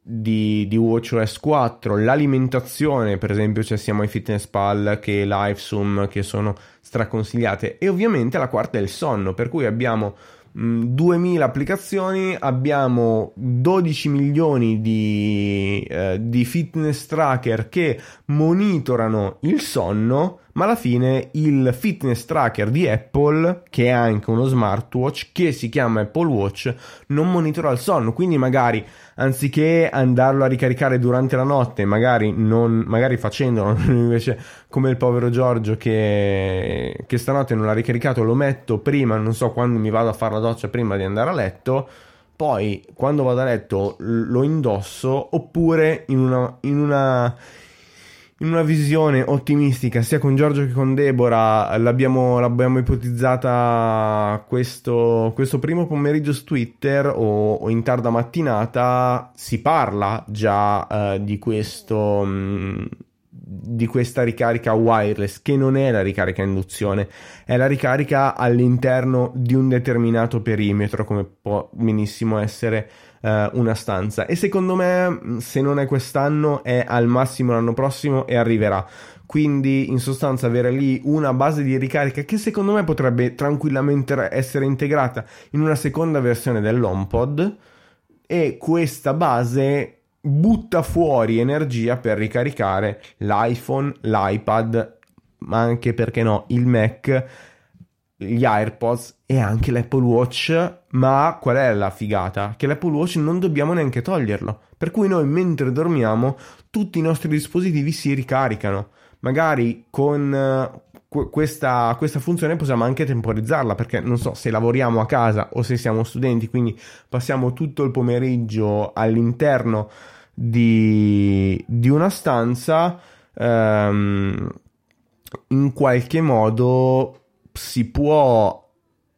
di, di WatchOS 4, l'alimentazione, per esempio, cioè ai Fitness Pal che Lifesum che sono straconsigliate. E ovviamente la quarta è il sonno, per cui abbiamo 2000 mm, applicazioni, abbiamo 12 milioni di, eh, di fitness tracker che monitorano il sonno ma alla fine il fitness tracker di Apple, che è anche uno smartwatch, che si chiama Apple Watch, non monitora il sonno, quindi magari anziché andarlo a ricaricare durante la notte, magari, non, magari facendolo [laughs] invece come il povero Giorgio che, che stanotte non l'ha ricaricato, lo metto prima, non so quando mi vado a fare la doccia prima di andare a letto, poi quando vado a letto lo indosso oppure in una, in una in una visione ottimistica sia con Giorgio che con Deborah l'abbiamo, l'abbiamo ipotizzata questo, questo, primo pomeriggio su Twitter o, o, in tarda mattinata si parla già uh, di questo mh, mm, di questa ricarica wireless che non è la ricarica induzione è la ricarica all'interno di un determinato perimetro come può benissimo essere uh, una stanza. E secondo me se non è quest'anno è al massimo l'anno prossimo e arriverà. Quindi in sostanza avere lì una base di ricarica che secondo me potrebbe tranquillamente essere integrata in una seconda versione dell'HomePod e questa base butta fuori energia per ricaricare l'iPhone, l'iPad, ma anche perché no, il Mac gli AirPods e anche l'Apple Watch, ma qual è la figata? Che l'Apple Watch non dobbiamo neanche toglierlo, per cui noi mentre dormiamo tutti i nostri dispositivi si ricaricano. Magari con uh, questa, questa funzione possiamo anche temporizzarla, perché non so se lavoriamo a casa o se siamo studenti, quindi passiamo tutto il pomeriggio all'interno di, di una stanza. Um, in qualche modo si può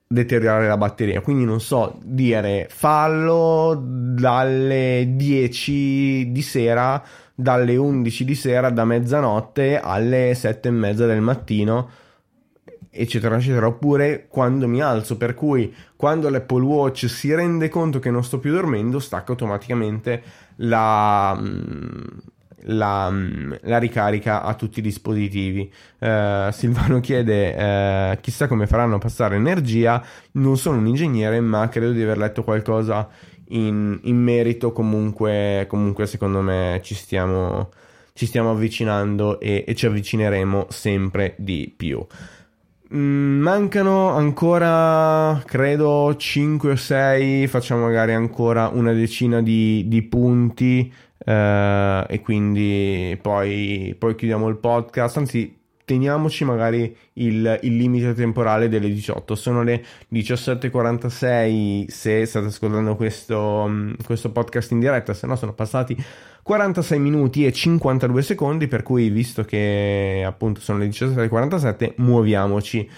deteriorare la batteria. Quindi non so dire fallo dalle 10 di sera, dalle 11 di sera, da mezzanotte alle 7 e mezza del mattino, eccetera, eccetera. Oppure quando mi alzo, per cui quando l'Apple Watch si rende conto che non sto più dormendo, stacca automaticamente la la, la, ricarica a tutti i dispositivi. Uh, Silvano chiede: uh, chissà come faranno a passare energia. Non sono un ingegnere, ma credo di aver letto qualcosa in, in merito. Comunque, comunque, secondo me ci stiamo, ci stiamo avvicinando e, e ci avvicineremo sempre di più. Mm, mancano ancora, credo, 5 o 6, facciamo magari ancora una decina di, di punti eh, e quindi poi, poi, chiudiamo il podcast, anzi teniamoci magari il, il, limite temporale delle 18, sono le 17.46 se state ascoltando questo, questo podcast in diretta, se no sono passati 46 minuti e 52 secondi, per cui visto che appunto sono le 17.47 muoviamoci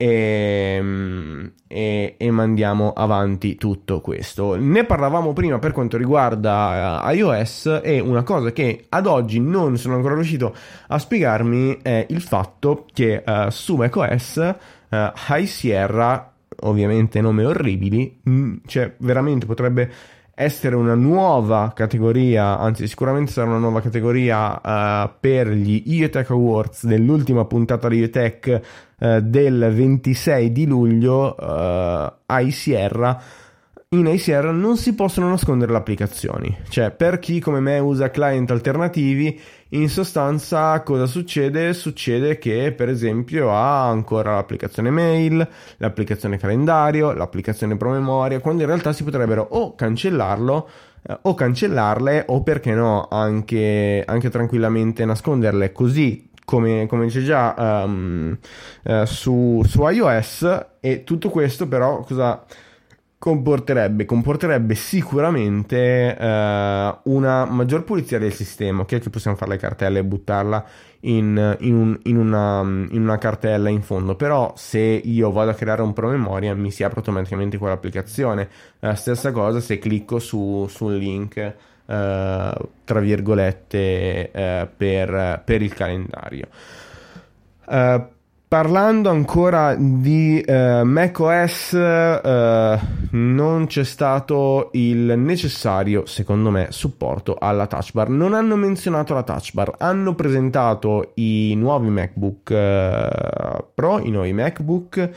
e, ehm, e, e, mandiamo avanti tutto questo. Ne parlavamo prima per quanto riguarda uh, iOS e una cosa che ad oggi non sono ancora riuscito a spiegarmi è il fatto che uh, su macOS uh, High Sierra ovviamente nome orribili, mm, cioè veramente potrebbe essere una nuova categoria, anzi sicuramente sarà una nuova categoria uh, per gli IoTech Awards dell'ultima puntata di IoTech uh, del 26 di luglio uh, a Sierra in ACR non si possono nascondere le applicazioni. Cioè, per chi come me usa client alternativi, in sostanza cosa succede? Succede che, per esempio, ha ancora l'applicazione mail, l'applicazione calendario, l'applicazione promemoria, quando in realtà si potrebbero o cancellarlo eh, o cancellarle o perché no anche, anche tranquillamente nasconderle così come, come dice già um, uh, su, su iOS e tutto questo però cosa comporterebbe, comporterebbe sicuramente eh, una maggior pulizia del sistema. Ok, che possiamo fare le cartelle e buttarla in, in, un, in, una, in, una, cartella in fondo. Però, se io vado a creare un promemoria, mi si apre automaticamente quell'applicazione. Eh, stessa cosa se clicco su, sul link. Eh, tra virgolette eh, per, per, il calendario. Uh, Parlando ancora di uh, macOS, uh, non c'è stato il necessario, secondo me, supporto alla touch bar. Non hanno menzionato la touch bar, hanno presentato i nuovi MacBook uh, Pro, i nuovi MacBook.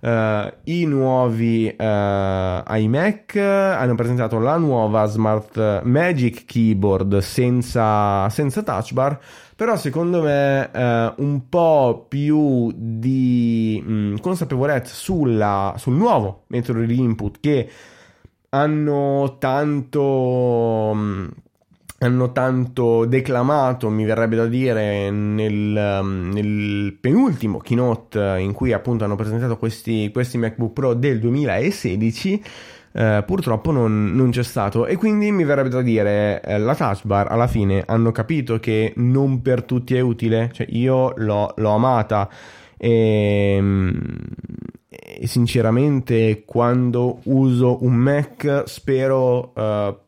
Uh, i nuovi uh, iMac hanno presentato la nuova Smart Magic Keyboard senza, senza touch bar però secondo me eh, un po' più di mh, mm, consapevolezza sulla, sul nuovo metodo di input che hanno tanto mh, mm, hanno tanto declamato, mi verrebbe da dire, nel, mm, nel, penultimo keynote in cui appunto hanno presentato questi, questi MacBook Pro del 2016 eh, purtroppo non, non, c'è stato. E quindi mi verrebbe da dire eh, la touch bar alla fine hanno capito che non per tutti è utile, cioè io l'ho, l'ho amata. E, mm, e, sinceramente quando uso un Mac spero uh,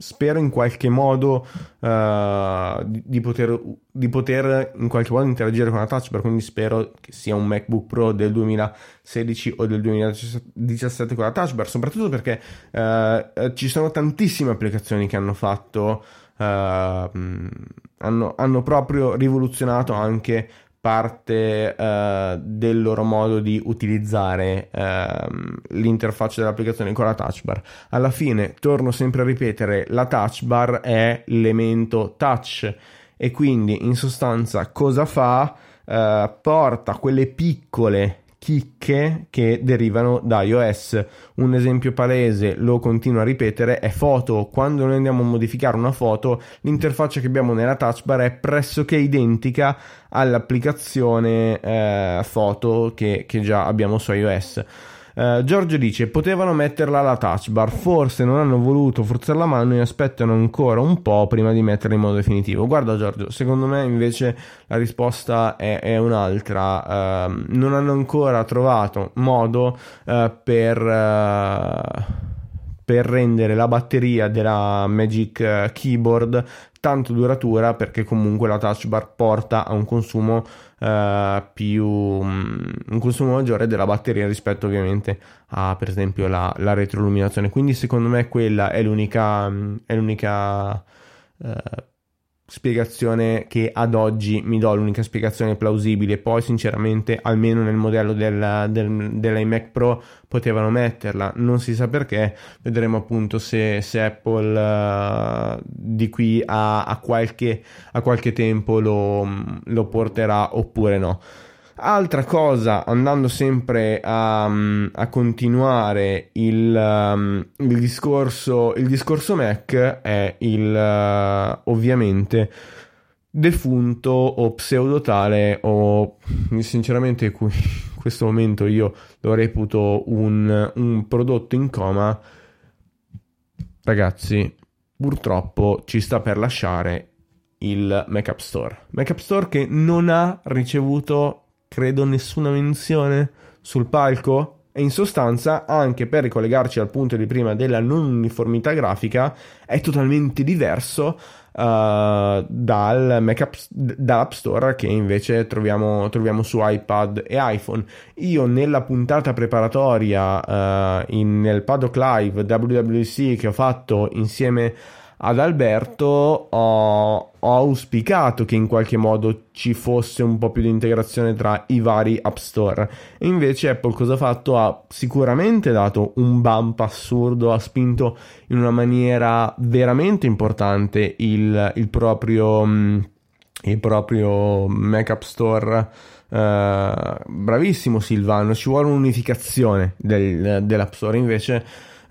spero in qualche modo uh, di, di, poter, di, poter, in qualche modo interagire con la touch bar quindi spero che sia un MacBook Pro del 2016 o del 2017 con la touch bar soprattutto perché uh, ci sono tantissime applicazioni che hanno fatto uh, hanno, hanno proprio rivoluzionato anche parte uh, del loro modo di utilizzare uh, l'interfaccia dell'applicazione con la touch bar. Alla fine, torno sempre a ripetere, la touch bar è l'elemento touch e quindi in sostanza cosa fa? Uh, porta quelle piccole chicche che derivano da iOS. Un esempio palese, lo continuo a ripetere, è foto. Quando noi andiamo a modificare una foto, l'interfaccia che abbiamo nella touch bar è pressoché identica all'applicazione eh, foto che, che già abbiamo su iOS. Uh, Giorgio dice: Potevano metterla alla touch bar, forse non hanno voluto forzare la mano e aspettano ancora un po' prima di metterla in modo definitivo. Guarda, Giorgio, secondo me invece la risposta è, è un'altra. Uh, non hanno ancora trovato modo uh, per per rendere la batteria della Magic Keyboard tanto duratura perché comunque la touch bar porta a un consumo uh, più um, un consumo maggiore della batteria rispetto ovviamente a per esempio la, la retroilluminazione. Quindi secondo me quella è l'unica è l'unica uh, spiegazione che ad oggi mi do l'unica spiegazione plausibile. Poi sinceramente almeno nel modello del, del, dell'iMac Pro potevano metterla. Non si sa perché. Vedremo appunto se, se Apple uh, di qui a, a, qualche, a qualche tempo lo, lo porterà oppure no Altra cosa, andando sempre a, a continuare il, um, il, discorso, il discorso Mac, è il uh, ovviamente defunto o pseudotale o sinceramente in questo momento io lo reputo un, un prodotto in coma. Ragazzi, purtroppo ci sta per lasciare il Mac App Store. Mac App Store che non ha ricevuto credo nessuna menzione sul palco. E in sostanza, anche per ricollegarci al punto di prima della non uniformità grafica, è totalmente diverso uh, dal Mac App, dall'App Store che invece troviamo, troviamo, su iPad e iPhone. Io nella puntata preparatoria uh, in, nel Paddock Live WWC che ho fatto insieme ad Alberto ho, ho, auspicato che in qualche modo ci fosse un po' più di integrazione tra i vari App Store. E invece Apple cosa ha fatto? Ha sicuramente dato un bump assurdo, ha spinto in una maniera veramente importante il, il proprio, mm, il proprio Mac App Store. Uh, bravissimo Silvano, ci vuole un'unificazione del, dell'App Store invece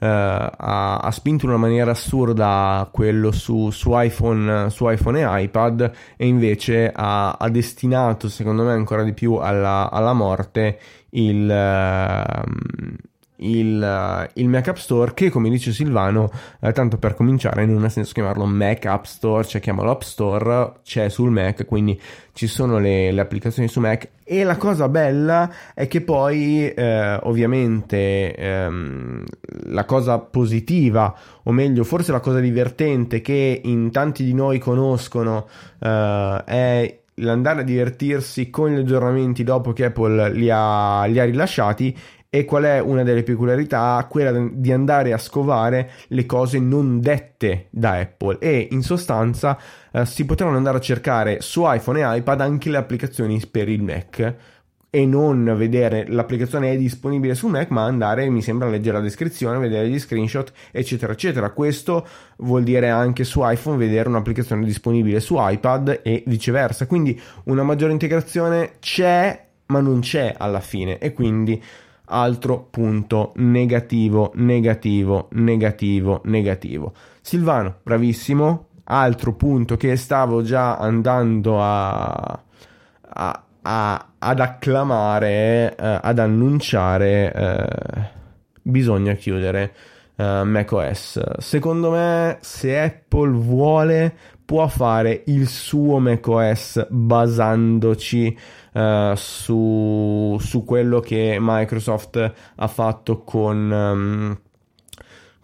ha, ha, spinto in una maniera assurda quello su, su, iPhone, su iPhone e iPad e invece ha, ha, destinato secondo me ancora di più alla, alla morte il, uh, il, il, Mac App Store che come dice Silvano eh, tanto per cominciare non ha senso chiamarlo Mac App Store cioè chiamalo App Store c'è sul Mac quindi ci sono le, le applicazioni su Mac. E la cosa bella è che poi eh, ovviamente ehm, la cosa positiva o meglio forse la cosa divertente che in tanti di noi conoscono eh, è l'andare a divertirsi con gli aggiornamenti dopo che Apple li ha, li ha rilasciati e qual è una delle peculiarità? Quella di andare a scovare le cose non dette da Apple e in sostanza eh, si potranno andare a cercare su iPhone e iPad anche le applicazioni per il Mac e non vedere l'applicazione è disponibile su Mac, ma andare, mi sembra, a leggere la descrizione, vedere gli screenshot, eccetera, eccetera. Questo vuol dire anche su iPhone vedere un'applicazione disponibile su iPad e viceversa. Quindi una maggiore integrazione c'è, ma non c'è alla fine e quindi altro punto negativo, negativo, negativo, negativo. Silvano, bravissimo. Altro punto che stavo già andando a, a, a ad acclamare, eh, ad annunciare. Eh, bisogna chiudere uh, macOS. Secondo me, se Apple vuole, può fare il suo macOS basandoci uh, su, su, quello che Microsoft ha fatto con. Um,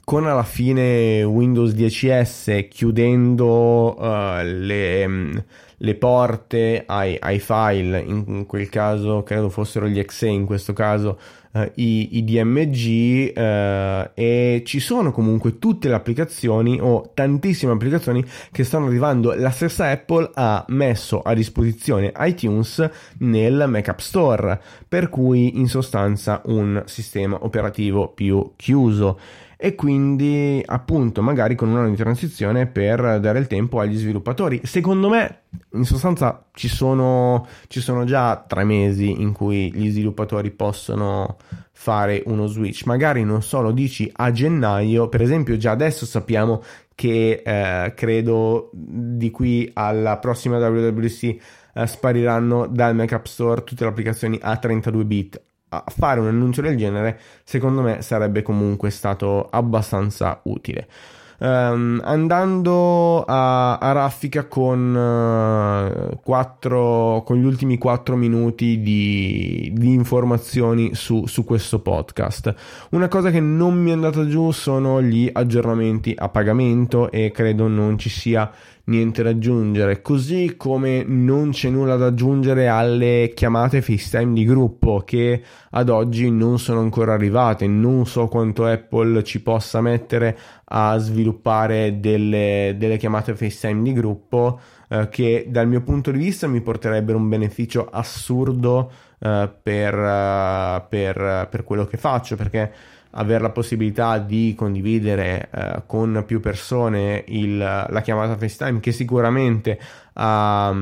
con alla fine Windows 10S chiudendo uh, le, le, porte ai, ai, file, in quel caso credo fossero gli exe, in questo caso uh, i, i, DMG uh, e ci sono comunque tutte le applicazioni o tantissime applicazioni che stanno arrivando. La stessa Apple ha messo a disposizione iTunes nel Mac App Store, per cui in sostanza un sistema operativo più chiuso e quindi appunto magari con un anno di transizione per dare il tempo agli sviluppatori. Secondo me in sostanza ci sono, ci sono già tre mesi in cui gli sviluppatori possono fare uno switch, magari non solo dici a gennaio, per esempio già adesso sappiamo che eh, credo di qui alla prossima WWC eh, spariranno dal Mac App Store tutte le applicazioni a 32 bit fare un annuncio del genere, secondo me sarebbe comunque stato abbastanza utile. Um, andando a, a raffica con, uh, quattro, con, gli ultimi 4 minuti di, di informazioni su, su, questo podcast. Una cosa che non mi è andata giù sono gli aggiornamenti a pagamento e credo non ci sia niente da aggiungere, così come non c'è nulla da aggiungere alle chiamate FaceTime di gruppo che ad oggi non sono ancora arrivate, non so quanto Apple ci possa mettere a sviluppare delle, delle chiamate FaceTime di gruppo eh, che dal mio punto di vista mi porterebbero un beneficio assurdo eh, per, uh, per, per quello che faccio perché avere la possibilità di condividere eh, con più persone il, la chiamata FaceTime che sicuramente ha,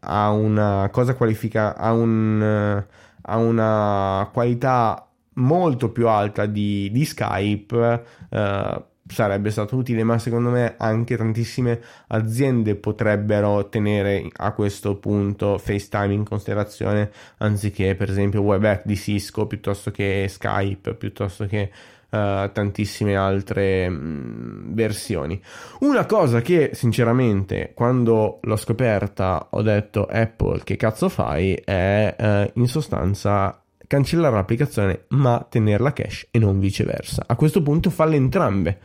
ha una cosa qualifica ha, un, ha una qualità molto più alta di, di Skype eh, sarebbe stato utile, ma secondo me anche tantissime aziende potrebbero tenere a questo punto FaceTime in considerazione anziché per esempio WebEx di Cisco piuttosto che Skype, piuttosto che uh, tantissime altre mh, mm, versioni. Una cosa che sinceramente quando l'ho scoperta ho detto Apple che cazzo fai è uh, in sostanza cancellare l'applicazione ma tenerla cache e non viceversa. A questo punto falle entrambe.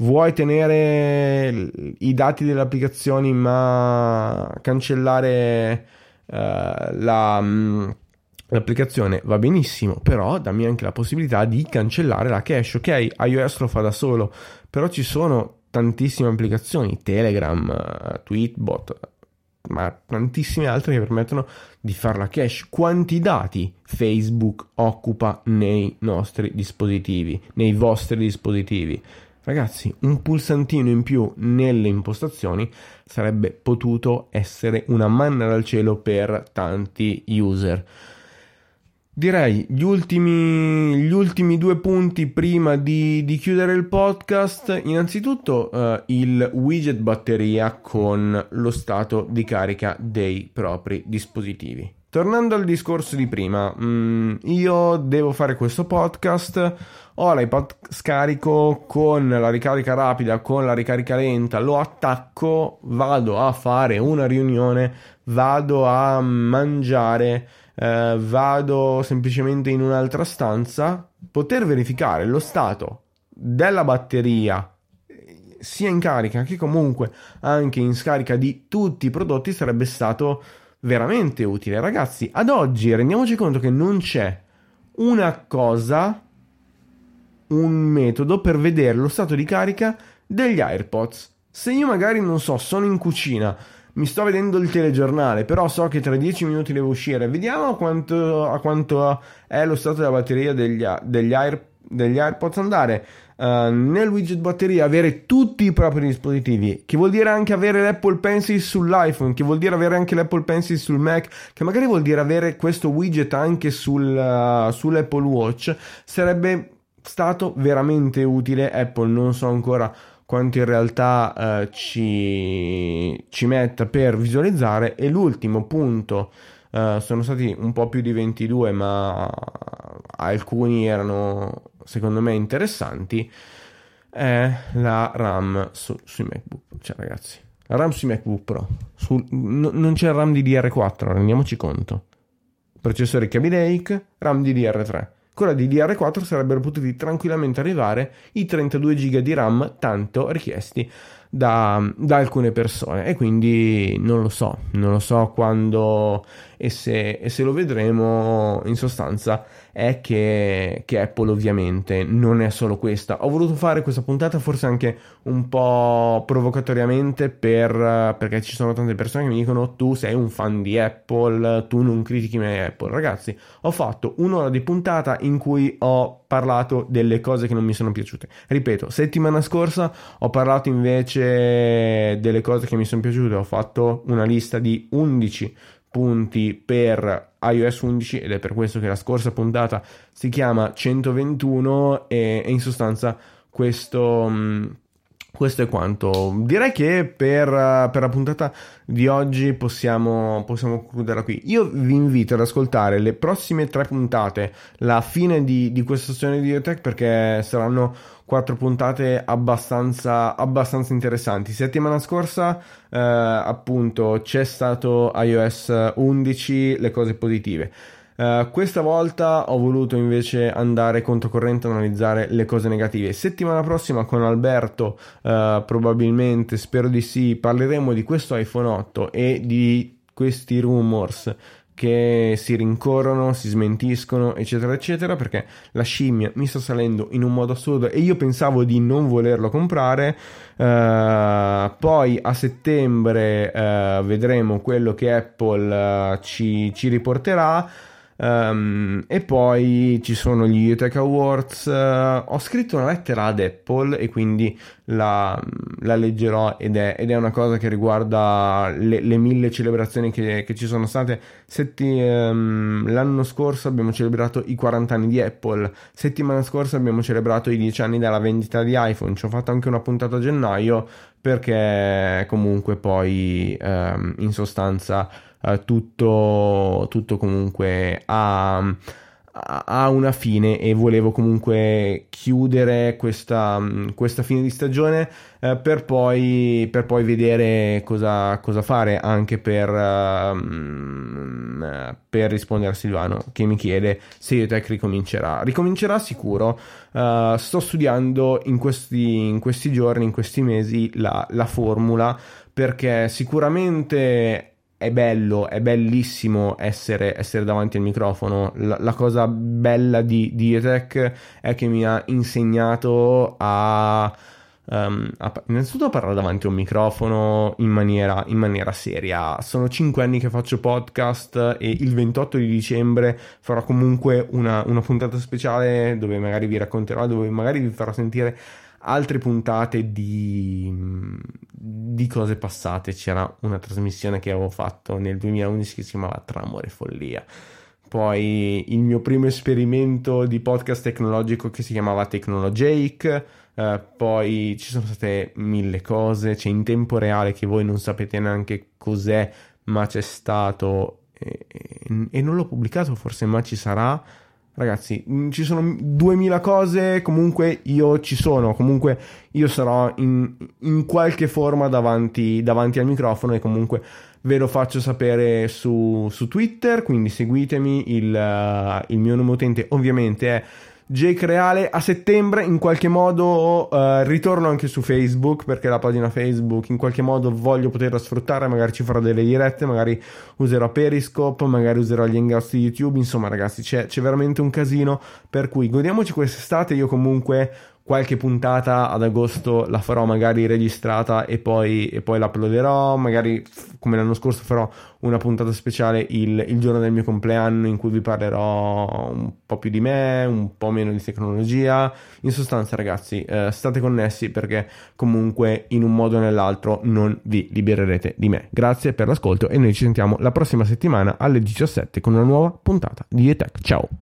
Vuoi tenere i dati delle applicazioni ma cancellare uh, la, mm, l'applicazione? Va benissimo, però dammi anche la possibilità di cancellare la cache. Ok, iOS lo fa da solo, però ci sono tantissime applicazioni, Telegram, Tweetbot, ma tantissime altre che permettono di farla cache. Quanti dati Facebook occupa nei nostri dispositivi, nei vostri dispositivi? Ragazzi, un pulsantino in più nelle impostazioni sarebbe potuto essere una manna dal cielo per tanti user. Direi gli ultimi, gli ultimi due punti prima di, di chiudere il podcast. Innanzitutto uh, il widget batteria con lo stato di carica dei propri dispositivi. Tornando al discorso di prima, mm, io devo fare questo podcast, ho l'iPad scarico con la ricarica rapida, con la ricarica lenta, lo attacco, vado a fare una riunione, vado a mangiare eh, vado semplicemente in un'altra stanza, poter verificare lo stato della batteria sia in carica che comunque anche in scarica di tutti i prodotti sarebbe stato veramente utile. Ragazzi, ad oggi rendiamoci conto che non c'è una cosa, un metodo per vedere lo stato di carica degli AirPods. Se io magari non so, sono in cucina mi sto vedendo il telegiornale, però so che tra 10 minuti devo uscire. Vediamo quanto, a quanto è lo stato della batteria degli, degli, Air, degli AirPods andare. Uh, nel widget batteria avere tutti i propri dispositivi, che vuol dire anche avere l'Apple Pencil sull'iPhone, che vuol dire avere anche l'Apple Pencil sul Mac, che magari vuol dire avere questo widget anche sul, uh, sull'Apple Watch, sarebbe stato veramente utile. Apple non so ancora quanto in realtà eh, ci, ci metta per visualizzare e l'ultimo punto eh, sono stati un po' più di 22 ma alcuni erano secondo me interessanti è la RAM su, sui MacBook. Cioè ragazzi la RAM sui MacBook Pro. Su, n- non c'è RAM di DR4 rendiamoci conto. Processore Kaby Lake RAM di DR3 con la DDR4 sarebbero potuti tranquillamente arrivare i 32 GB di RAM tanto richiesti da, da, alcune persone. E quindi non lo so, non lo so quando e se, e se lo vedremo in sostanza è che, che, Apple ovviamente non è solo questa. Ho voluto fare questa puntata forse anche un po' provocatoriamente per, perché ci sono tante persone che mi dicono tu sei un fan di Apple, tu non critichi mai Apple. Ragazzi, ho fatto un'ora di puntata in cui ho parlato delle cose che non mi sono piaciute. Ripeto, settimana scorsa ho parlato invece delle cose che mi sono piaciute, ho fatto una lista di 11 punti per iOS 11 ed è per questo che la scorsa puntata si chiama 121 e, e in sostanza questo, mm, questo è quanto. Direi che per, per la puntata di oggi possiamo, possiamo concludere qui. Io vi invito ad ascoltare le prossime tre puntate, la fine di, di questa stazione di Biotech perché saranno quattro puntate abbastanza, abbastanza interessanti. Settimana scorsa, eh, appunto, c'è stato iOS 11, le cose positive. Uh, questa volta ho voluto invece andare controcorrente a analizzare le cose negative. Settimana prossima con Alberto, uh, probabilmente, spero di sì, parleremo di questo iPhone 8 e di questi rumors che si rincorrono, si smentiscono, eccetera, eccetera, perché la scimmia mi sta salendo in un modo assurdo e io pensavo di non volerlo comprare. Uh, poi a settembre uh, vedremo quello che Apple uh, ci, ci riporterà. Um, e poi ci sono gli UTech Awards. Uh, ho scritto una lettera ad Apple e quindi la, la leggerò ed è, ed è, una cosa che riguarda le, le mille celebrazioni che, che, ci sono state. Setti, um, l'anno scorso abbiamo celebrato i 40 anni di Apple, settimana scorsa abbiamo celebrato i 10 anni dalla vendita di iPhone. Ci ho fatto anche una puntata a gennaio perché comunque poi um, in sostanza uh, tutto, tutto comunque ha ha una fine e volevo comunque chiudere questa, questa fine di stagione eh, per, poi, per, poi, vedere cosa, cosa fare anche per, uh, per, rispondere a Silvano che mi chiede se Iotech ricomincerà. Ricomincerà sicuro. Uh, sto studiando in questi, in questi, giorni, in questi mesi la, la formula perché sicuramente è bello, è bellissimo essere, essere davanti al microfono. La, la cosa bella di, di Etech è che mi ha insegnato a, um, a, innanzitutto a parlare davanti a un microfono in maniera, in maniera seria. Sono 5 anni che faccio podcast e il 28 di dicembre farò comunque una, una puntata speciale dove magari vi racconterò, dove magari vi farò sentire altre puntate di, di, cose passate. C'era una trasmissione che avevo fatto nel 2011 che si chiamava Tra amore e follia. Poi il mio primo esperimento di podcast tecnologico che si chiamava Technologic. Uh, poi ci sono state mille cose. C'è in tempo reale che voi non sapete neanche cos'è, ma c'è stato. E, e, e non l'ho pubblicato forse, ma ci sarà Ragazzi, mm, ci sono 2000 cose, comunque io ci sono, comunque io sarò in, in qualche forma davanti, davanti, al microfono e comunque ve lo faccio sapere su, su Twitter, quindi seguitemi, il, uh, il mio nome utente ovviamente è Jake Reale. A settembre in qualche modo uh, ritorno anche su Facebook perché la pagina Facebook in qualche modo voglio poterla sfruttare, magari ci farò delle dirette, magari userò Periscope, magari userò gli hangouts di YouTube, insomma ragazzi c'è, c'è veramente un casino. Per cui godiamoci quest'estate, io comunque qualche puntata ad agosto la farò magari registrata e poi, e poi l'uploaderò, magari come l'anno scorso farò una puntata speciale il, il, giorno del mio compleanno in cui vi parlerò un po' più di me, un po' meno di tecnologia. In sostanza ragazzi eh, state connessi perché comunque in un modo o nell'altro non vi libererete di me. Grazie per l'ascolto e noi ci sentiamo la prossima settimana alle 17 con una nuova puntata di ETech. Ciao!